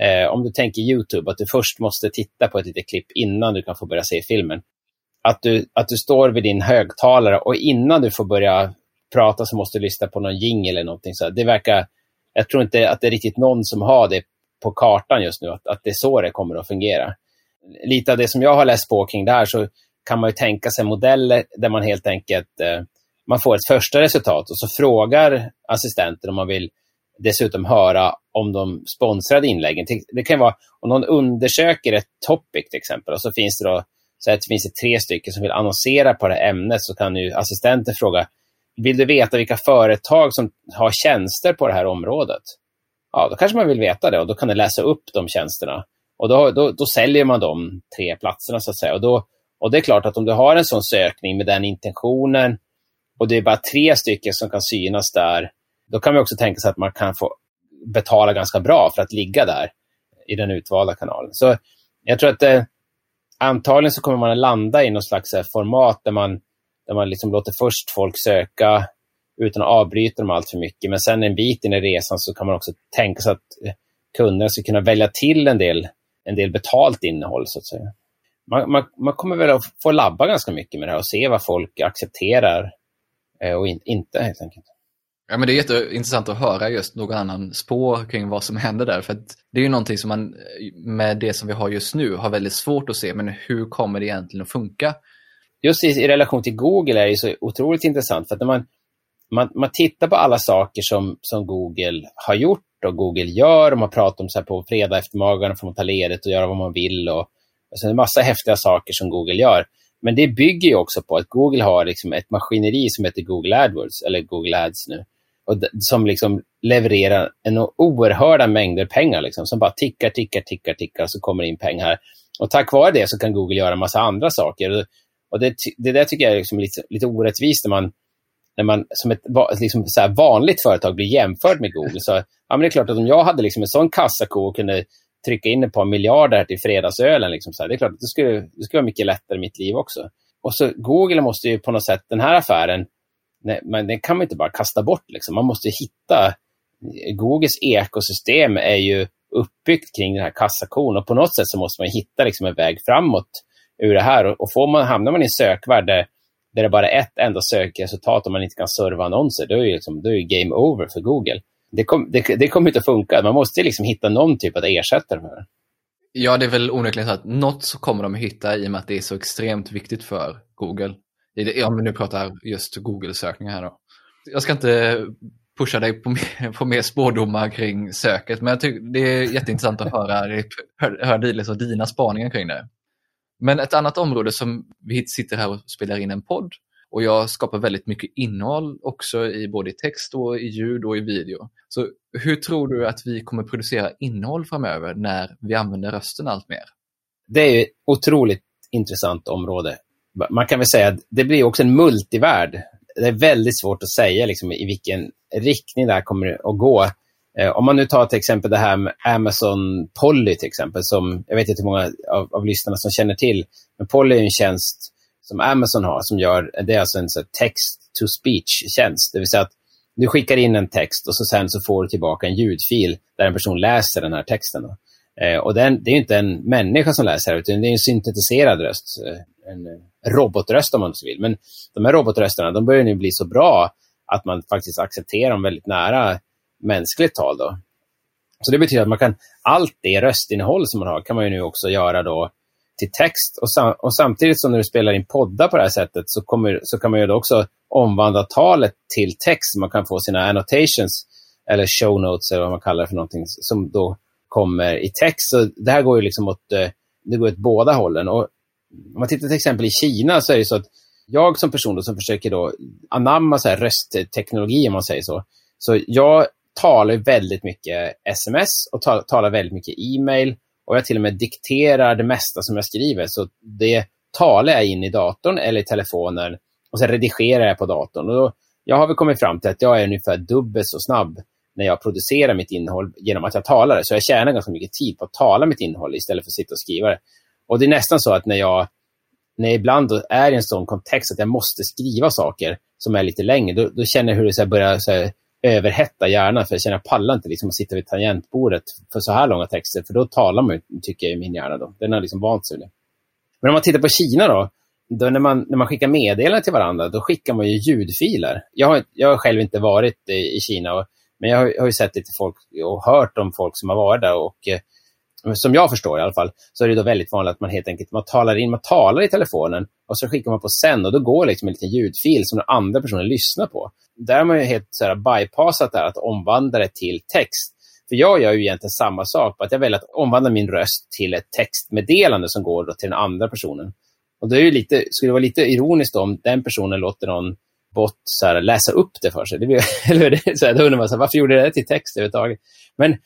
Speaker 1: eh, om du tänker YouTube, att du först måste titta på ett litet klipp innan du kan få börja se filmen. Att du, att du står vid din högtalare och innan du får börja prata så måste du lyssna på någon jing eller någonting. Så det verkar, jag tror inte att det är riktigt någon som har det på kartan just nu, att, att det är så det kommer att fungera. Lite av det som jag har läst på kring det här så kan man ju tänka sig modeller där man helt enkelt eh, man får ett första resultat och så frågar assistenten om man vill dessutom höra om de sponsrade inläggen. Det kan vara om någon undersöker ett topic till exempel och så finns det då så att det finns det tre stycken som vill annonsera på det här ämnet så kan ju assistenten fråga vill du veta vilka företag som har tjänster på det här området? Ja, då kanske man vill veta det och då kan den läsa upp de tjänsterna. Och då, då, då säljer man de tre platserna så att säga. Och, då, och det är klart att om du har en sån sökning med den intentionen och det är bara tre stycken som kan synas där, då kan vi också tänka sig att man kan få betala ganska bra för att ligga där i den utvalda kanalen. Så jag tror att det, antagligen så kommer man att landa i något slags eh, format där man, där man liksom låter först folk söka utan att avbryta dem allt för mycket. Men sen en bit in i resan så kan man också tänka sig att eh, kunderna ska kunna välja till en del, en del betalt innehåll. så att säga. Man, man, man kommer väl att få labba ganska mycket med det här och se vad folk accepterar eh, och in, inte helt enkelt.
Speaker 2: Ja, men det är jätteintressant att höra just någon annan spår kring vad som händer där. För det är ju någonting som man med det som vi har just nu har väldigt svårt att se. Men hur kommer det egentligen att funka?
Speaker 1: Just i, i relation till Google är det så otroligt intressant. För att när man, man, man tittar på alla saker som, som Google har gjort och Google gör. Och man pratar om så här på fredag eftermiddagen får man ta ledigt och göra vad man vill. Och, alltså en massa häftiga saker som Google gör. Men det bygger ju också på att Google har liksom ett maskineri som heter Google AdWords, eller Google Ads nu och som liksom levererar en oerhörda mängder pengar liksom, som bara tickar, tickar, tickar, tickar och så kommer det in pengar. Och tack vare det så kan Google göra en massa andra saker. Och det, det där tycker jag är liksom lite, lite orättvist när man, när man som ett liksom så vanligt företag blir jämförd med Google. Så, ja, men det är klart att om jag hade liksom en sån kassako och kunde trycka in ett par miljarder till fredagsölen, liksom så här, det är klart att det skulle, det skulle vara mycket lättare i mitt liv också. Och så Google måste ju på något sätt, den här affären, nej, men den kan man inte bara kasta bort. Liksom. Man måste hitta... Googles ekosystem är ju uppbyggt kring den här kassakon och på något sätt så måste man hitta liksom, en väg framåt ur det här. Och får man, hamnar man i en sökvärld där, där det bara är ett enda sökresultat och man inte kan serva annonser, då är det, liksom, då är det game over för Google. Det, kom, det, det kommer inte att funka. Man måste liksom hitta någon typ att ersätta det med.
Speaker 2: Ja, det är väl onekligen så att något så kommer de att hitta i och med att det är så extremt viktigt för Google Ja, men nu pratar just Google-sökningar här då. Jag ska inte pusha dig på mer, på mer spårdomar kring söket, men jag tycker det är jätteintressant att höra, höra liksom dina spaningar kring det. Men ett annat område som vi sitter här och spelar in en podd och jag skapar väldigt mycket innehåll också i både text och i ljud och i video. Så hur tror du att vi kommer producera innehåll framöver när vi använder rösten allt mer?
Speaker 1: Det är ett otroligt intressant område man kan väl säga att det blir också en multivärld. Det är väldigt svårt att säga liksom, i vilken riktning det här kommer att gå. Eh, om man nu tar till exempel det här med Amazon Polly till exempel, som jag vet inte hur många av, av lyssnarna som känner till, men Polly är en tjänst som Amazon har som gör, det är alltså en text-to-speech-tjänst. Det vill säga att du skickar in en text och så sen så får du tillbaka en ljudfil där en person läser den här texten. Eh, och den, det är inte en människa som läser utan det är en syntetiserad röst. Eh, en eh, robotröst om man så vill. Men de här robotrösterna, de börjar nu bli så bra att man faktiskt accepterar dem väldigt nära mänskligt tal. Då. Så det betyder att man kan, allt det röstinnehåll som man har kan man ju nu också göra då till text. Och, sam och samtidigt som när du spelar in poddar på det här sättet så, kommer, så kan man ju då också omvandla talet till text. Man kan få sina annotations eller show notes eller vad man kallar det för någonting som då kommer i text. Så det här går ju liksom åt, eh, det går åt båda hållen. Och om man tittar till exempel i Kina så är det så att jag som person då, som försöker då anamma så här röstteknologi, om man säger så. Så jag talar väldigt mycket sms och talar väldigt mycket e-mail och jag till och med dikterar det mesta som jag skriver. Så det talar jag in i datorn eller i telefonen och sen redigerar jag på datorn. Och då, jag har väl kommit fram till att jag är ungefär dubbelt så snabb när jag producerar mitt innehåll genom att jag talar det. Så jag tjänar ganska mycket tid på att tala mitt innehåll istället för att sitta och skriva det. Och det är nästan så att när jag, när jag ibland är i en sån kontext att jag måste skriva saker som är lite längre, då, då känner jag hur det så börjar så här, överhetta hjärnan, för jag känner att jag pallar inte liksom, att sitta vid tangentbordet för så här långa texter, för då talar man tycker jag, i min hjärna. Då. Den har liksom vant sig det. Men om man tittar på Kina då, då när, man, när man skickar meddelanden till varandra, då skickar man ju ljudfiler. Jag har, jag har själv inte varit i, i Kina, och, men jag har, jag har sett lite folk och hört om folk som har varit där. och eh, som jag förstår i alla fall, så är det då väldigt vanligt att man helt enkelt man talar in, man talar i telefonen och så skickar man på sen och då går liksom en liten ljudfil som den andra personen lyssnar på. Där har man ju helt så här bypassat det att omvandla det till text. För jag gör ju egentligen samma sak, på att jag väljer att omvandla min röst till ett textmeddelande som går till den andra personen. Och det är ju lite, skulle vara lite ironiskt om den personen låter någon bot så här, läsa upp det för sig. Det blir, eller, så här, då undrar man så här, varför gjorde det till text överhuvudtaget? Men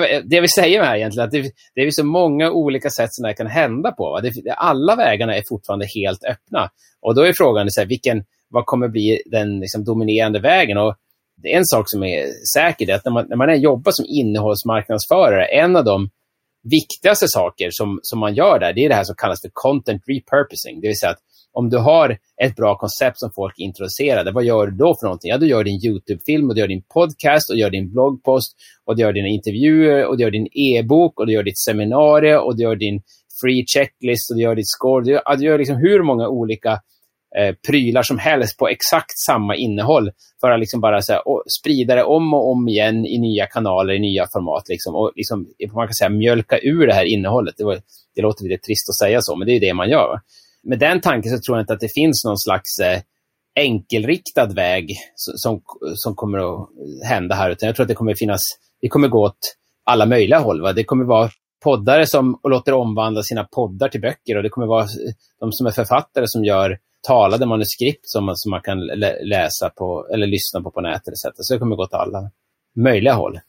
Speaker 1: det, det jag vill säga med det här egentligen, att det, det är så många olika sätt som det här kan hända på. Va? Det, alla vägarna är fortfarande helt öppna. Och då är frågan, så här, vilken, vad kommer bli den liksom, dominerande vägen? Och det är en sak som är säker, är att när man, när man jobbar som innehållsmarknadsförare, en av de viktigaste saker som, som man gör där, det är det här som kallas för content repurposing. Det vill säga att om du har ett bra koncept som folk är intresserade, vad gör du då för någonting? Ja, du gör din YouTube-film och du gör din podcast och du gör din bloggpost och du gör dina intervjuer och du gör din e-bok och du gör ditt seminarium och du gör din free checklist och du gör ditt score. Du gör, du gör liksom hur många olika eh, prylar som helst på exakt samma innehåll för att liksom bara så här, och, sprida det om och om igen i nya kanaler, i nya format. Liksom, och liksom, man kan säga mjölka ur det här innehållet. Det, var, det låter lite trist att säga så, men det är det man gör med den tanken så tror jag inte att det finns någon slags eh, enkelriktad väg som, som kommer att hända här. Utan jag tror att det kommer finnas, det kommer gå åt alla möjliga håll. Va? Det kommer vara poddare som låter omvandla sina poddar till böcker och det kommer vara de som är författare som gör talade manuskript som man, som man kan läsa på eller lyssna på på nätet. Så det kommer gå åt alla möjliga håll.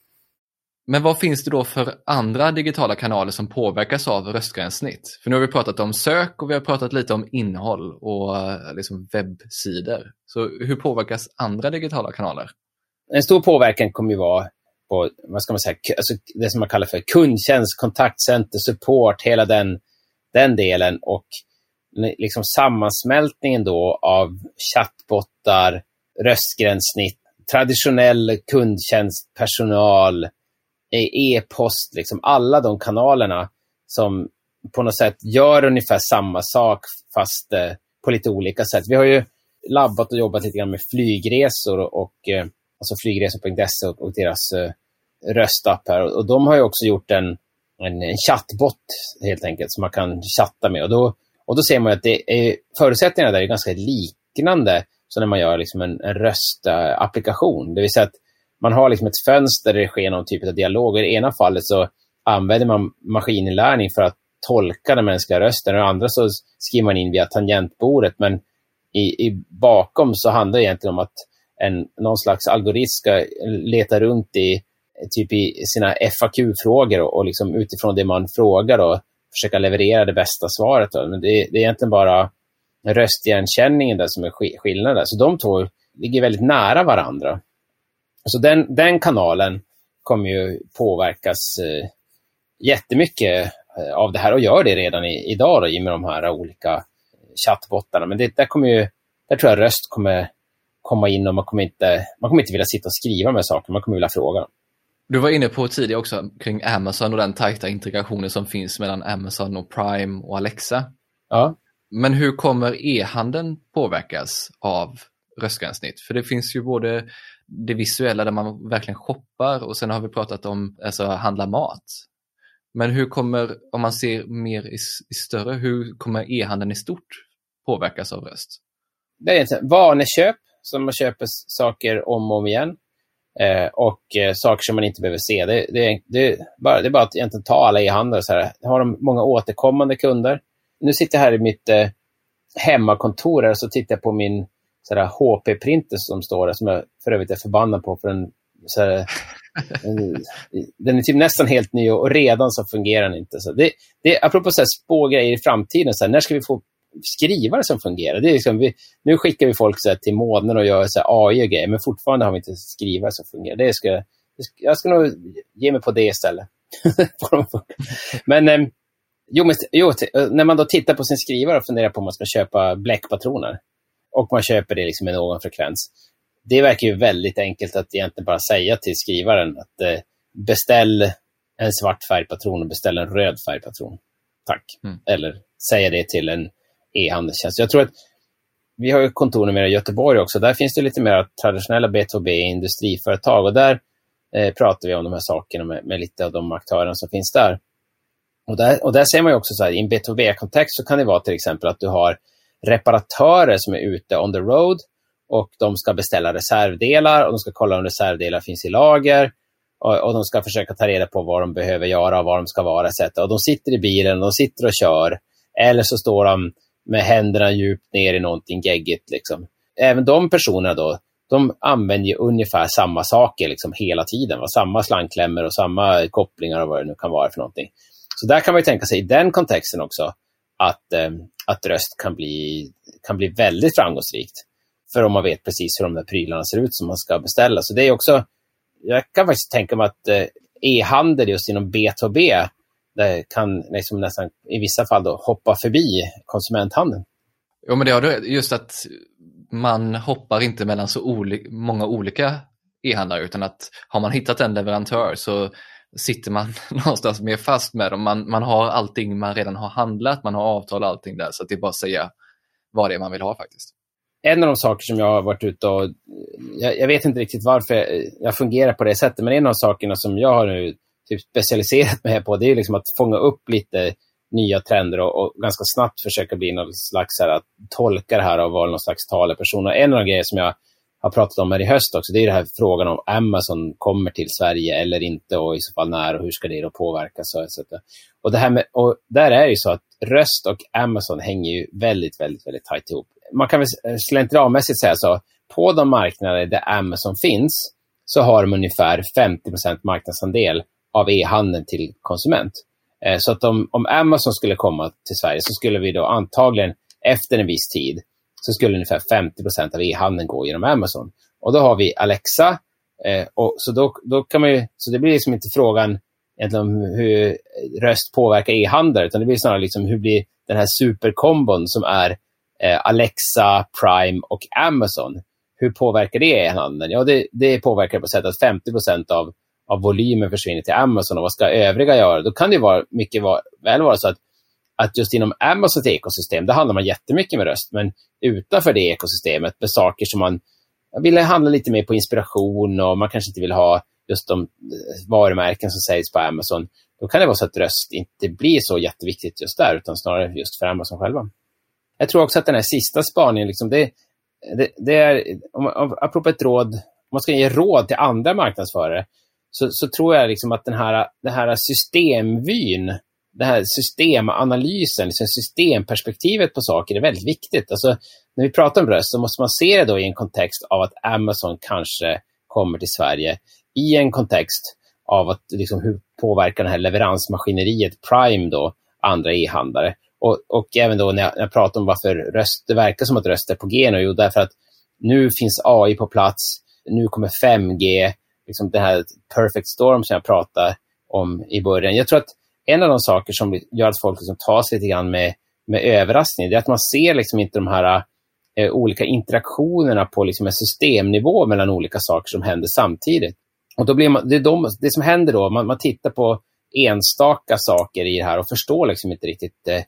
Speaker 2: Men vad finns det då för andra digitala kanaler som påverkas av röstgränssnitt? För nu har vi pratat om sök och vi har pratat lite om innehåll och eh, liksom webbsidor. Så hur påverkas andra digitala kanaler?
Speaker 1: En stor påverkan kommer ju vara på vad ska man säga, alltså det som man kallar för kundtjänst, kontaktcenter, support, hela den, den delen och liksom sammansmältningen då av chattbottar, röstgränssnitt, traditionell kundtjänstpersonal, Eh, e-post, liksom alla de kanalerna som på något sätt gör ungefär samma sak fast eh, på lite olika sätt. Vi har ju labbat och jobbat lite grann med flygresor och eh, alltså flygresor.se och, och, deras eh, röstapp här. Och, och, de har ju också gjort en, en, en chattbot helt enkelt som man kan chatta med. Och då, och då ser man att det är, förutsättningarna där är ganska liknande som när man gör liksom en, en röstapplikation. Det vill säga att man har liksom ett fönster där det sker någon typ av dialog. I det ena fallet så använder man maskininlärning för att tolka den mänskliga rösten. I det andra så skriver man in via tangentbordet. Men i, i bakom så handlar det egentligen om att en, någon slags algoritm ska leta runt i, typ i sina FAQ-frågor och, och liksom utifrån det man frågar och försöka leverera det bästa svaret. Då. Men det, det, är egentligen bara röstigenkänningen där som är skillnaden. Så de två ligger väldigt nära varandra. Så den, den kanalen kommer ju påverkas eh, jättemycket eh, av det här och gör det redan i, idag då, i med de här olika chattbottarna. Men det, där, kommer ju, där tror jag röst kommer komma in och man kommer, inte, man kommer inte vilja sitta och skriva med saker, man kommer vilja fråga.
Speaker 2: Du var inne på tidigare också kring Amazon och den tajta integrationen som finns mellan Amazon och Prime och Alexa.
Speaker 1: Ja.
Speaker 2: Men hur kommer e-handeln påverkas av röstgränssnitt? För det finns ju både det visuella där man verkligen shoppar och sen har vi pratat om alltså, handla mat. Men hur kommer, om man ser mer i, i större, hur kommer e-handeln i stort påverkas av röst?
Speaker 1: Det är inte vaneköp, som man köper saker om och om igen. Eh, och eh, saker som man inte behöver se. Det, det, det, bara, det är bara att egentligen ta alla e-handlare. Har de många återkommande kunder? Nu sitter jag här i mitt eh, hemmakontor och så tittar jag på min HP-printer som står där, som jag för övrigt är förbannad på. För en, så här, en, den är typ nästan helt ny och redan så fungerar den inte. Så det, det, apropå så här spågrejer i framtiden, så när ska vi få skrivare som fungerar? Det är liksom, vi, nu skickar vi folk så till månen och gör så AI och grejer, men fortfarande har vi inte skrivare som fungerar. Det ska, jag ska nog ge mig på det istället. men, eh, jo, men jo, när man då tittar på sin skrivare och funderar på om man ska köpa bläckpatroner, och man köper det liksom med någon frekvens. Det verkar ju väldigt enkelt att egentligen bara säga till skrivaren att eh, beställ en svart färgpatron och beställ en röd färgpatron. Tack. Mm. Eller säga det till en e-handelstjänst. Jag tror att vi har ju kontor numera i Göteborg också. Där finns det lite mer traditionella B2B-industriföretag och där eh, pratar vi om de här sakerna med, med, lite av de aktörerna som finns där. Och där, och där ser man ju också så här, i en B2B-kontext så kan det vara till exempel att du har reparatörer som är ute on the road och de ska beställa reservdelar och de ska kolla om reservdelar finns i lager och, och de ska försöka ta reda på vad de behöver göra och var de ska vara etc. Och de sitter i bilen och de sitter och kör eller så står de med händerna djupt ner i någonting geggigt. Liksom. Även de personerna då, de använder ungefär samma saker liksom hela tiden. Va? Samma slangklämmor och samma kopplingar och vad det nu kan vara för någonting. Så där kan man tänka sig i den kontexten också att, eh, att röst kan bli, kan bli väldigt framgångsrikt. För om man vet precis hur de där prylarna ser ut som man ska beställa. Så det är också, jag kan faktiskt tänka mig att eh, e-handel just inom B2B det kan liksom nästan i vissa fall då hoppa förbi konsumenthandeln.
Speaker 2: Jo, men det har du just att man hoppar inte mellan så oli många olika e-handlare utan att har man hittat en leverantör så sitter man någonstans mer fast med dem. Man, man har allting man redan har handlat, man har avtal och allting där så det är bara att säga vad det är man vill ha faktiskt.
Speaker 1: En av de saker som jag har varit ute och, jag, jag vet inte riktigt varför jag fungerar på det sättet, men en av sakerna som jag har nu typ specialiserat mig på, det är liksom att fånga upp lite nya trender och, och ganska snabbt försöka bli någon slags här, att tolka det här och vara någon slags taleperson. Och en av de grejer som jag har pratat om här i höst också, det är den här frågan om Amazon kommer till Sverige eller inte och i så fall när och hur ska det då påverkas och. Och, det här med, och där är det ju så att röst och Amazon hänger ju väldigt, väldigt, väldigt tajt ihop. Man kan väl eh, slentrianmässigt säga så, på de marknader där Amazon finns så har de ungefär 50% marknadsandel av e-handeln till konsument. Eh, så att om, om Amazon skulle komma till Sverige så skulle vi då antagligen efter en viss tid så skulle ungefär 50 procent av e-handeln gå genom Amazon. Och då har vi Alexa. Eh, och så, då, då kan man ju, så det blir liksom inte frågan egentligen om hur röst påverkar e-handel, utan det blir snarare liksom hur blir den här superkombon som är eh, Alexa, Prime och Amazon. Hur påverkar det e-handeln? Ja, det, det påverkar på sätt att 50 av av volymen försvinner till Amazon och vad ska övriga göra? Då kan det vara mycket väl vara så att, att just inom Amazons ekosystem, där handlar man jättemycket med röst, men utanför det ekosystemet med saker som man vill handla lite mer på inspiration och man kanske inte vill ha just de eh, varumärken som säljs på Amazon, då kan det vara så att röst inte blir så jätteviktigt just där, utan snarare just för Amazon själva. Jag tror också att den här sista spaningen, liksom det, det, det är, om, apropå ett råd, om man ska ge råd till andra marknadsförare, så, så tror jag liksom att den här, den här systemvyn, den här systemanalysen, liksom systemperspektivet på saker är väldigt viktigt. Alltså, när vi pratar om röst så måste man se det då i en kontext av att Amazon kanske kommer till Sverige, i en kontext av att liksom, hur påverkar det här leveransmaskineriet Prime då andra e-handlare? Och, och även då när jag, när jag pratar om varför röst, det verkar som att röst är på G nu, jo därför att nu finns AI på plats, nu kommer 5G, liksom det här perfect storm som jag pratade om i början. Jag tror att en av de saker som gör att folk liksom tas lite grann med, med överraskning, det är att man ser liksom inte de här eh, olika interaktionerna på liksom en systemnivå mellan olika saker som händer samtidigt. Och då blir man, det, är de, det som händer då, man, man tittar på enstaka saker i det här och förstår liksom inte riktigt eh,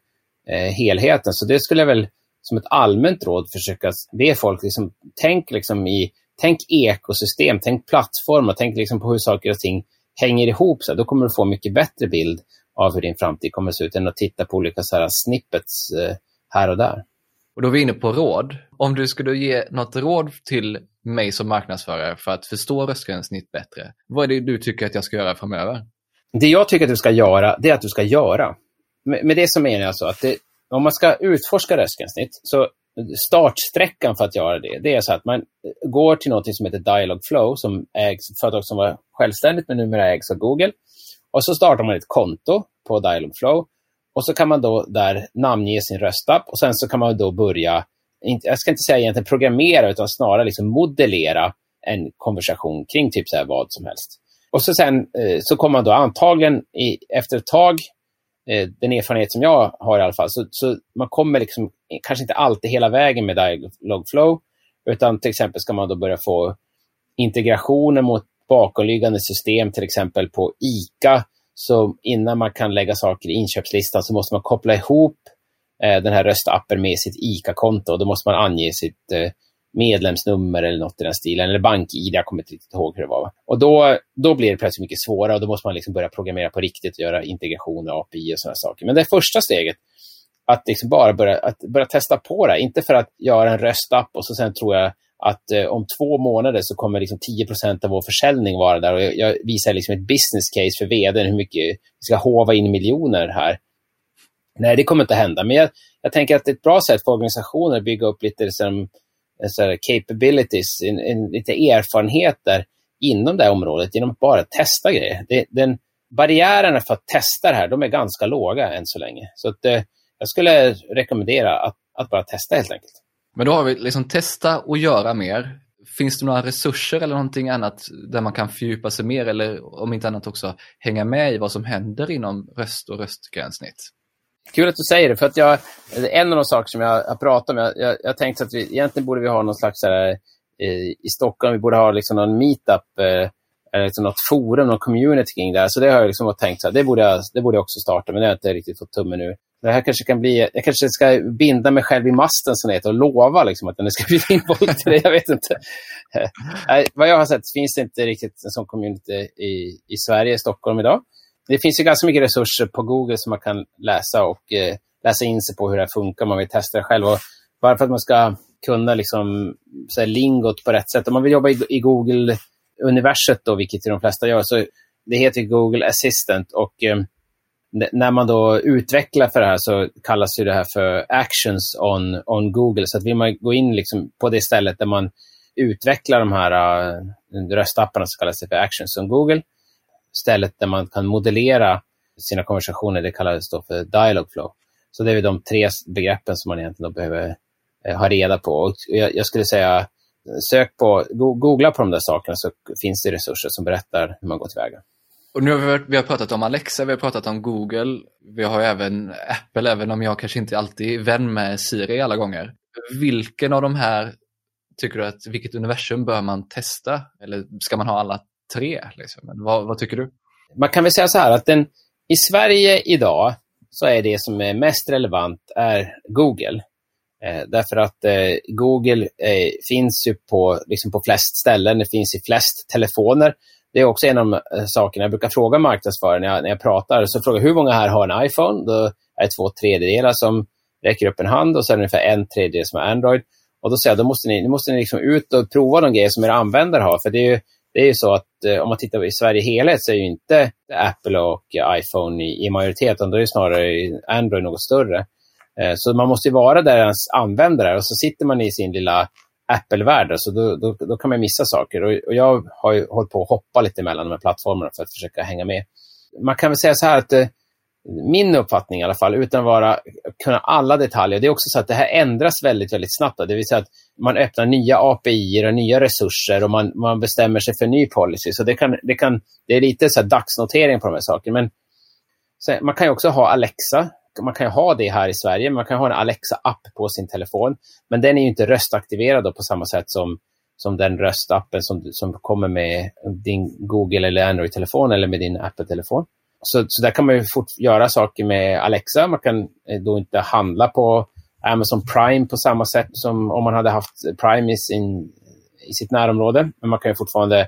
Speaker 1: eh helheten. Så det skulle jag väl som ett allmänt råd försöka be folk, liksom, tänk liksom i tänk ekosystem, tänk plattformar, tänk liksom på hur saker och ting hänger ihop. Så här, då kommer du få en mycket bättre bild av hur din framtid kommer att se ut än att titta på olika så här, snippets eh, här och där.
Speaker 2: Och då är vi inne på råd. Om du skulle ge något råd till mig som marknadsförare för att förstå röstgränssnitt bättre, vad är det du tycker att jag ska göra framöver?
Speaker 1: Det jag tycker att du ska göra, det är att du ska göra. Med, det som menar jag så att det, om man ska utforska röstgränssnitt, så startsträckan för att göra det, det är så att man går till något som heter Dialogflow, som ägs, ett företag som var självständigt men numera ägs av Google. Och så startar man ett konto på Dialogflow. Och så kan man då där namnge sin röstapp och sen så kan man då börja, jag ska inte säga egentligen programmera, utan snarare liksom modellera en konversation kring typ så här vad som helst. Och så sen eh, så kommer man då antagligen i, efter ett tag, eh, den erfarenhet som jag har i alla fall, så, så man kommer liksom kanske inte alltid hela vägen med Dialogflow, utan till exempel ska man då börja få integrationer mot bakomliggande system, till exempel på ICA, så innan man kan lägga saker i inköpslistan så måste man koppla ihop eh, den här röstappen med sitt ICA-konto. Då måste man ange sitt eh, medlemsnummer eller något i den stilen, eller bank-id, jag kommer inte riktigt ihåg hur det var. Och då, då blir det plötsligt mycket svårare och då måste man liksom börja programmera på riktigt och göra integration och API och sådana saker. Men det första steget, att liksom bara börja, att börja testa på det, inte för att göra en röstapp och så sen tror jag att eh, om två månader så kommer liksom 10% av vår försäljning vara där. Och jag, jag visar liksom ett business case för vdn hur mycket vi ska hova in miljoner här. Nej, det kommer inte hända. Men jag, jag tänker att det är ett bra sätt för organisationer att bygga upp lite liksom, så här, capabilities, en, en, lite erfarenheter inom det här området genom att bara testa grejer. Det, den, barriärerna för att testa det här, de är ganska låga än så länge. Så att, eh, jag skulle rekommendera att, att bara testa helt enkelt.
Speaker 2: Men då har vi liksom testa och göra mer. Finns det några resurser eller någonting annat där man kan fördjupa sig mer eller om inte annat också hänga med i vad som händer inom röst och röstgränssnitt?
Speaker 1: Kul att du säger det, för att jag, en av de saker som jag har pratat om, jag, jag, jag tänkte att vi, egentligen borde vi ha någon slags, här, i, i Stockholm, vi borde ha liksom någon meetup, eh, eller liksom något forum, någon community kring det här. Så det har jag liksom tänkt, så här, det, borde jag, det borde jag också starta, men det har jag inte riktigt fått tummen nu. Det här kanske kan bli, jag kanske ska binda mig själv i masten som det heter och lova liksom, att den ska bli involverad i det. Jag vet inte. Nej, vad jag har sett finns det inte riktigt en sån community i, i Sverige, i Stockholm idag. Det finns ju ganska mycket resurser på Google som man kan läsa och eh, läsa in sig på hur det här funkar om man vill testa det själv. Och bara för att man ska kunna liksom, så här, lingot på rätt sätt. Om man vill jobba i, i Google-universet, vilket de flesta gör, så det heter Google Assistant. och eh, när man då utvecklar för det här så kallas det här för actions on, on Google. Så att vill man gå in liksom på det stället där man utvecklar de här uh, röstapparna så kallas det för actions on Google. Stället där man kan modellera sina konversationer, det kallas då för Dialogflow. Så det är de tre begreppen som man egentligen behöver uh, ha reda på. Och jag, jag, skulle säga, sök på, googla på de där sakerna så finns det resurser som berättar hur man går tillväga.
Speaker 2: Och nu har vi, vi har pratat om Alexa, vi har pratat om Google, vi har även Apple, även om jag kanske inte alltid är vän med Siri alla gånger. Vilken av de här tycker du att, vilket universum bör man testa? Eller ska man ha alla tre? Liksom? Vad, vad, tycker du?
Speaker 1: Man kan väl säga så här att den, i Sverige idag så är det som är mest relevant är Google. Eh, därför att eh, Google eh, finns ju på, liksom på flest ställen, det finns i flest telefoner det är också en av de eh, sakerna jag brukar fråga marknadsförare när jag, när jag pratar. Så frågar hur många här har en iPhone? Då är det två tredjedelar som räcker upp en hand och sen ungefär en tredjedel som har Android. Och då säger jag, då måste ni, nu måste ni liksom ut och prova de grejer som era användare har. För det är ju, det är ju så att eh, om man tittar i Sverige helhet så är ju inte Apple och iPhone i, i majoritet, utan då är det snarare Android något större. Eh, så man måste ju vara där ens användare och så sitter man i sin lilla Apple-världen, så då, då, då, kan man missa saker. Och, och jag har ju hållit på att hoppa lite mellan de här plattformarna för att försöka hänga med. Man kan väl säga så här att eh, min uppfattning i alla fall, utan att vara, kunna alla detaljer. Det är också så att det här ändras väldigt, väldigt snabbt. Då. Det vill säga att man öppnar nya API och nya resurser och man, man bestämmer sig för ny policy. Så det, kan, det, kan, det är lite så dagsnotering på de här sakerna. Men man kan ju också ha Alexa. Man kan ha det här i Sverige. Man kan ha en Alexa-app på sin telefon. Men den är ju inte röstaktiverad på samma sätt som, som den röstappen som, som kommer med din Google eller Android-telefon eller med din Apple-telefon. Så, så där kan man ju fort göra saker med Alexa. Man kan eh, då inte handla på Amazon Prime på samma sätt som om man hade haft Prime i, sin, i sitt närområde. Men man kan ju fortfarande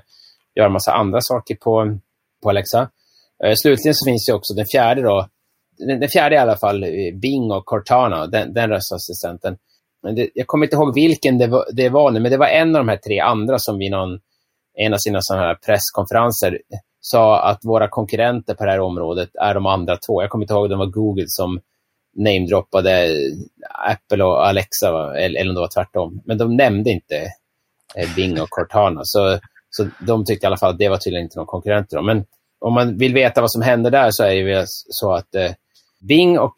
Speaker 1: göra massa andra saker på, på Alexa. Eh, slutligen så finns det också den fjärde då. Den, den fjärde i alla fall, eh, Bing och Cortana, den, den röstassistenten. Men det, jag kommer inte ihåg vilken det var, det var nu, men det var en av de här tre andra som vid någon, en av sina sådana här presskonferenser sa att våra konkurrenter på det här området är de andra två. Jag kommer inte ihåg om det var Google som namedroppade eh, Apple och Alexa, eller, eller om det var tvärtom. Men de nämnde inte eh, Bing och Cortana. Så, så de tyckte i alla fall att det var tydligen inte någon konkurrenter. Men om man vill veta vad som händer där så är det så att eh, Bing och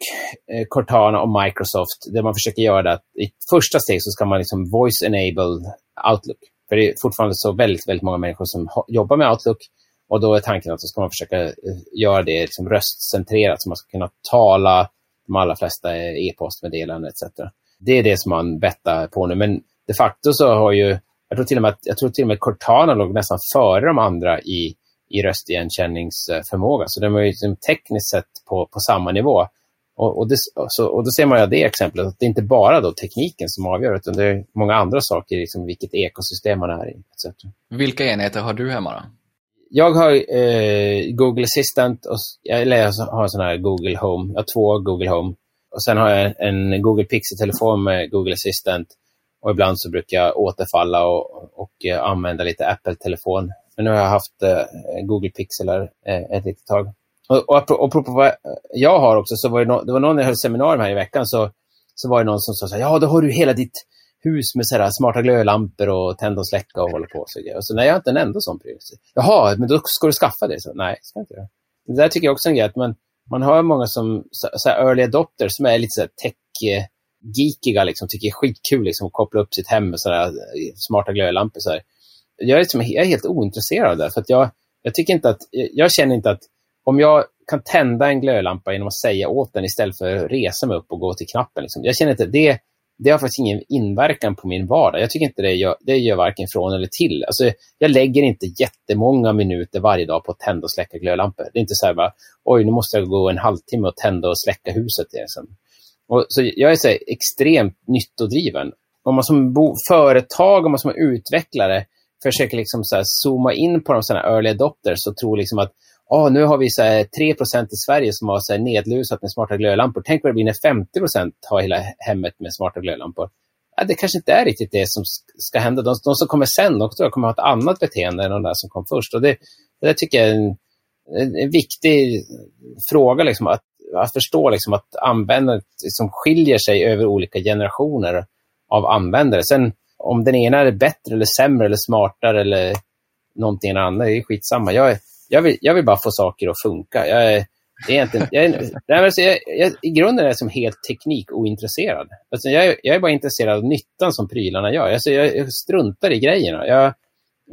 Speaker 1: eh, Cortana och Microsoft, det man försöker göra är att i första steg så ska man liksom voice enable Outlook. För det är fortfarande så väldigt, väldigt många människor som jobbar med Outlook och då är tanken att så ska man försöka eh, göra det liksom röstcentrerat så man ska kunna tala de allra flesta eh, e-postmeddelanden etc. Det är det som man bettar på nu. Men de facto så har ju, jag tror till och med, att, jag tror till och med Cortana låg nästan före de andra i, i röstigenkänningsförmåga. Så de är ju liksom tekniskt sett på, på samma nivå. Och, och, det, så, och då ser man ju det exemplet, att det är inte bara då tekniken som avgör, utan det är många andra saker, liksom vilket ekosystem man är i. Etc.
Speaker 2: Vilka enheter har du hemma då?
Speaker 1: jag har eh, Google Assistant, och, eller jag har sån här Google Home. Jag har två Google Home. Och Sen har jag en Google Pixel-telefon med Google Assistant. Och ibland så brukar jag återfalla och, och eh, använda lite Apple-telefon. Men nu har jag haft eh, Google Pixel här, eh, ett litet tag. Och, och, och apropå vad jag har också, så var det, no, det var någon jag höll seminarium här i veckan, så, så var det någon som sa så här, ja, då har du hela ditt hus med så smarta glödlampor och tända och släcka och hålla på. Så, och så nej, jag har inte en enda sån pryl. Jaha, men då ska du skaffa det? Så, nej, ska jag inte göra. Det där tycker jag också är en grej, att man, man har många som så, så early adopters som är lite så tech-geekiga, liksom, tycker det är skitkul liksom, att koppla upp sitt hem med sådana eh, smarta glödlampor. Så här. Jag, är liksom, jag är helt ointresserad av det, för att jag, jag, tycker inte att, jag känner inte att om jag kan tända en glödlampa genom att säga åt den istället för att resa mig upp och gå till knappen. Liksom. Jag känner inte det, det har faktiskt ingen inverkan på min vardag. Jag tycker inte det gör, det gör varken från eller till. Alltså, jag lägger inte jättemånga minuter varje dag på att tända och släcka glödlampor. Det är inte så här bara, oj, nu måste jag gå en halvtimme och tända och släcka huset. Liksom. Och, så jag är så extremt nyttodriven. Om man som bo, företag, om man som utvecklare försöker liksom så zooma in på de sådana early adopters och tror liksom att oh, nu har vi så här, 3 i Sverige som har så här, nedlusat med smarta glödlampor. Tänk vad det blir när 50% har hela hemmet med smarta glödlampor. Ja, det kanske inte är riktigt det som ska hända. De, de som kommer sen de kommer ha ett annat beteende än de där som kom först. Och det, det tycker jag är en, en viktig fråga, liksom, att, att förstå liksom, att användandet liksom, skiljer sig över olika generationer av användare. Sen om den ena är bättre eller sämre eller smartare eller någonting annat, det är skitsamma. Jag jag vill, jag vill bara få saker att funka. Jag är, jag är, alltså, jag, jag, I grunden är jag som helt teknikointresserad. Alltså jag, jag är bara intresserad av nyttan som prylarna gör. Alltså jag, jag struntar i grejerna. Jag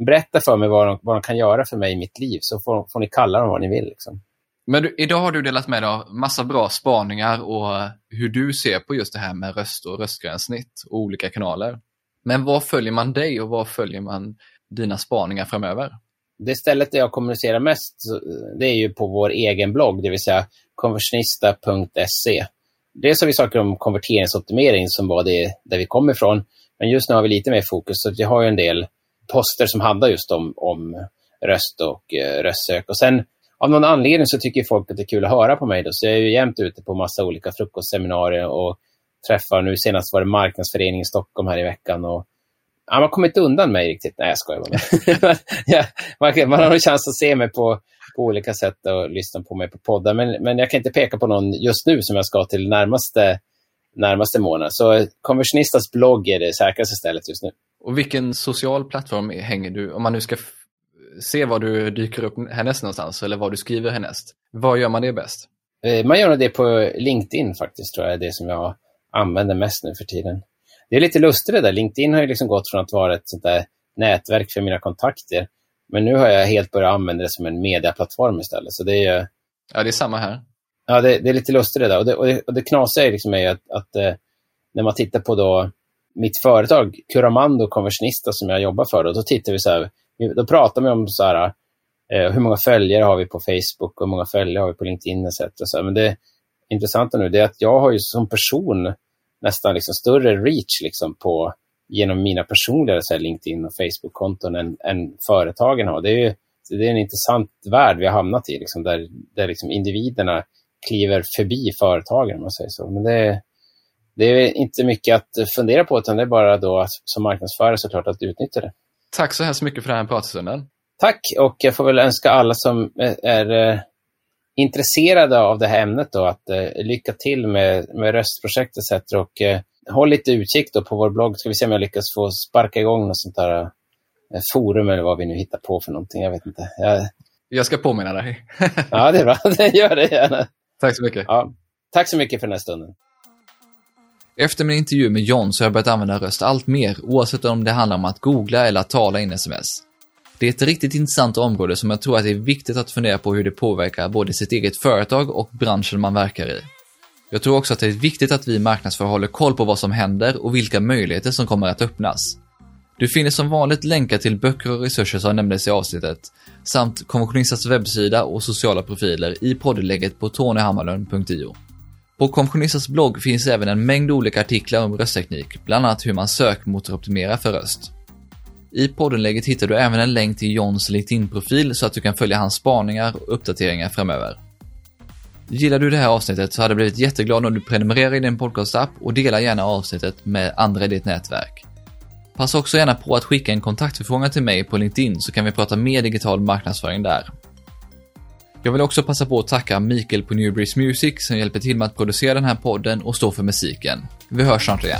Speaker 1: berättar för mig vad de, vad de kan göra för mig i mitt liv, så får, får ni kalla dem vad ni vill. Liksom.
Speaker 2: Men du, idag har du delat med dig av massa bra spaningar och hur du ser på just det här med röst och röstgränssnitt och olika kanaler. Men var följer man dig och var följer man dina spaningar framöver?
Speaker 1: det stället där jag kommunicerar mest, det är ju på vår egen blogg, det vill säga konversionista.se. Dels har vi saker om konverteringsoptimering som var det där vi kom ifrån, men just nu har vi lite mer fokus, så vi har ju en del poster som handlar just om, om röst och eh, röstsök. Och sen av någon anledning så tycker folk att det är kul att höra på mig. Då, så jag är ju jämt ute på massa olika frukostseminarier och träffar, nu senast var det marknadsföreningen i Stockholm här i veckan och Ja, man kommer inte undan mig riktigt. Nej, jag skojar bara. ja, man, man har en chans att se mig på, på olika sätt och lyssna på mig på poddar. Men, men jag kan inte peka på någon just nu som jag ska till närmaste, närmaste månad. Så Konversionistas blogg är det säkraste stället just nu.
Speaker 2: Och vilken social plattform hänger du, om man nu ska se var du dyker upp härnäst någonstans eller vad du skriver härnäst. Var gör man det bäst?
Speaker 1: Eh, man gör det på LinkedIn faktiskt, tror jag, är det som jag använder mest nu för tiden. Det är lite lustigt det där. LinkedIn har ju liksom gått från att vara ett sånt där nätverk för mina kontakter. Men nu har jag helt börjat använda det som en mediaplattform istället. Så det är,
Speaker 2: ja, det är samma här.
Speaker 1: Ja, det, det är lite lustigt det där. Och det, och det, och det knasiga är liksom är att, att eh, när man tittar på då mitt företag, Curamando Conversionista, som jag jobbar för, då, då tittar vi så här, då pratar vi om så här, eh, hur många följare har vi på Facebook och hur många följare har vi på LinkedIn etc. Så Men det intressanta nu är att jag har ju som person nästan liksom större reach liksom på, genom mina personliga så LinkedIn och Facebook-konton än, än företagen har. Det är, ju, det är en intressant värld vi har hamnat i, liksom, där, där liksom individerna kliver förbi företagen, om man säger så. Men det, det är inte mycket att fundera på, utan det är bara då att, som marknadsförare såklart att utnyttja det.
Speaker 2: Tack så hemskt mycket för den här pratstunden.
Speaker 1: Tack, och jag får väl önska alla som är, är eh, intresserade av det här ämnet då, att eh, lycka till med, med röstprojekt etc. Och eh, håll lite utkik då på vår blogg. Ska vi se om jag lyckas få sparka igång något sånt där eh, forum eller vad vi nu hittar på för någonting. Jag vet inte. Jag,
Speaker 2: jag ska påminna dig.
Speaker 1: ja, det är bra. Gör det gärna.
Speaker 2: Tack så mycket.
Speaker 1: Ja, tack så mycket för den här stunden.
Speaker 2: Efter min intervju med John så har jag börjat använda röst allt mer, oavsett om det handlar om att googla eller att tala in sms. Det är ett riktigt intressant område som jag tror att det är viktigt att fundera på hur det påverkar både sitt eget företag och branschen man verkar i. Jag tror också att det är viktigt att vi marknadsförare håller koll på vad som händer och vilka möjligheter som kommer att öppnas. Du finner som vanligt länkar till böcker och resurser som nämndes i avsnittet, samt Konventionistas webbsida och sociala profiler i poddlägget på tonyhammarlund.io. På Konventionistas blogg finns även en mängd olika artiklar om röstteknik, bland annat hur man sökmotoroptimerar för röst. I poddenläget hittar du även en länk till Johns LinkedIn-profil så att du kan följa hans spaningar och uppdateringar framöver. Gillar du det här avsnittet så hade jag blivit jätteglad om du prenumererar i din podcast-app och delar gärna avsnittet med andra i ditt nätverk. Passa också gärna på att skicka en kontaktförfrågan till mig på LinkedIn så kan vi prata mer digital marknadsföring där. Jag vill också passa på att tacka Mikael på Newbreeze Music som hjälper till med att producera den här podden och stå för musiken. Vi hörs snart igen.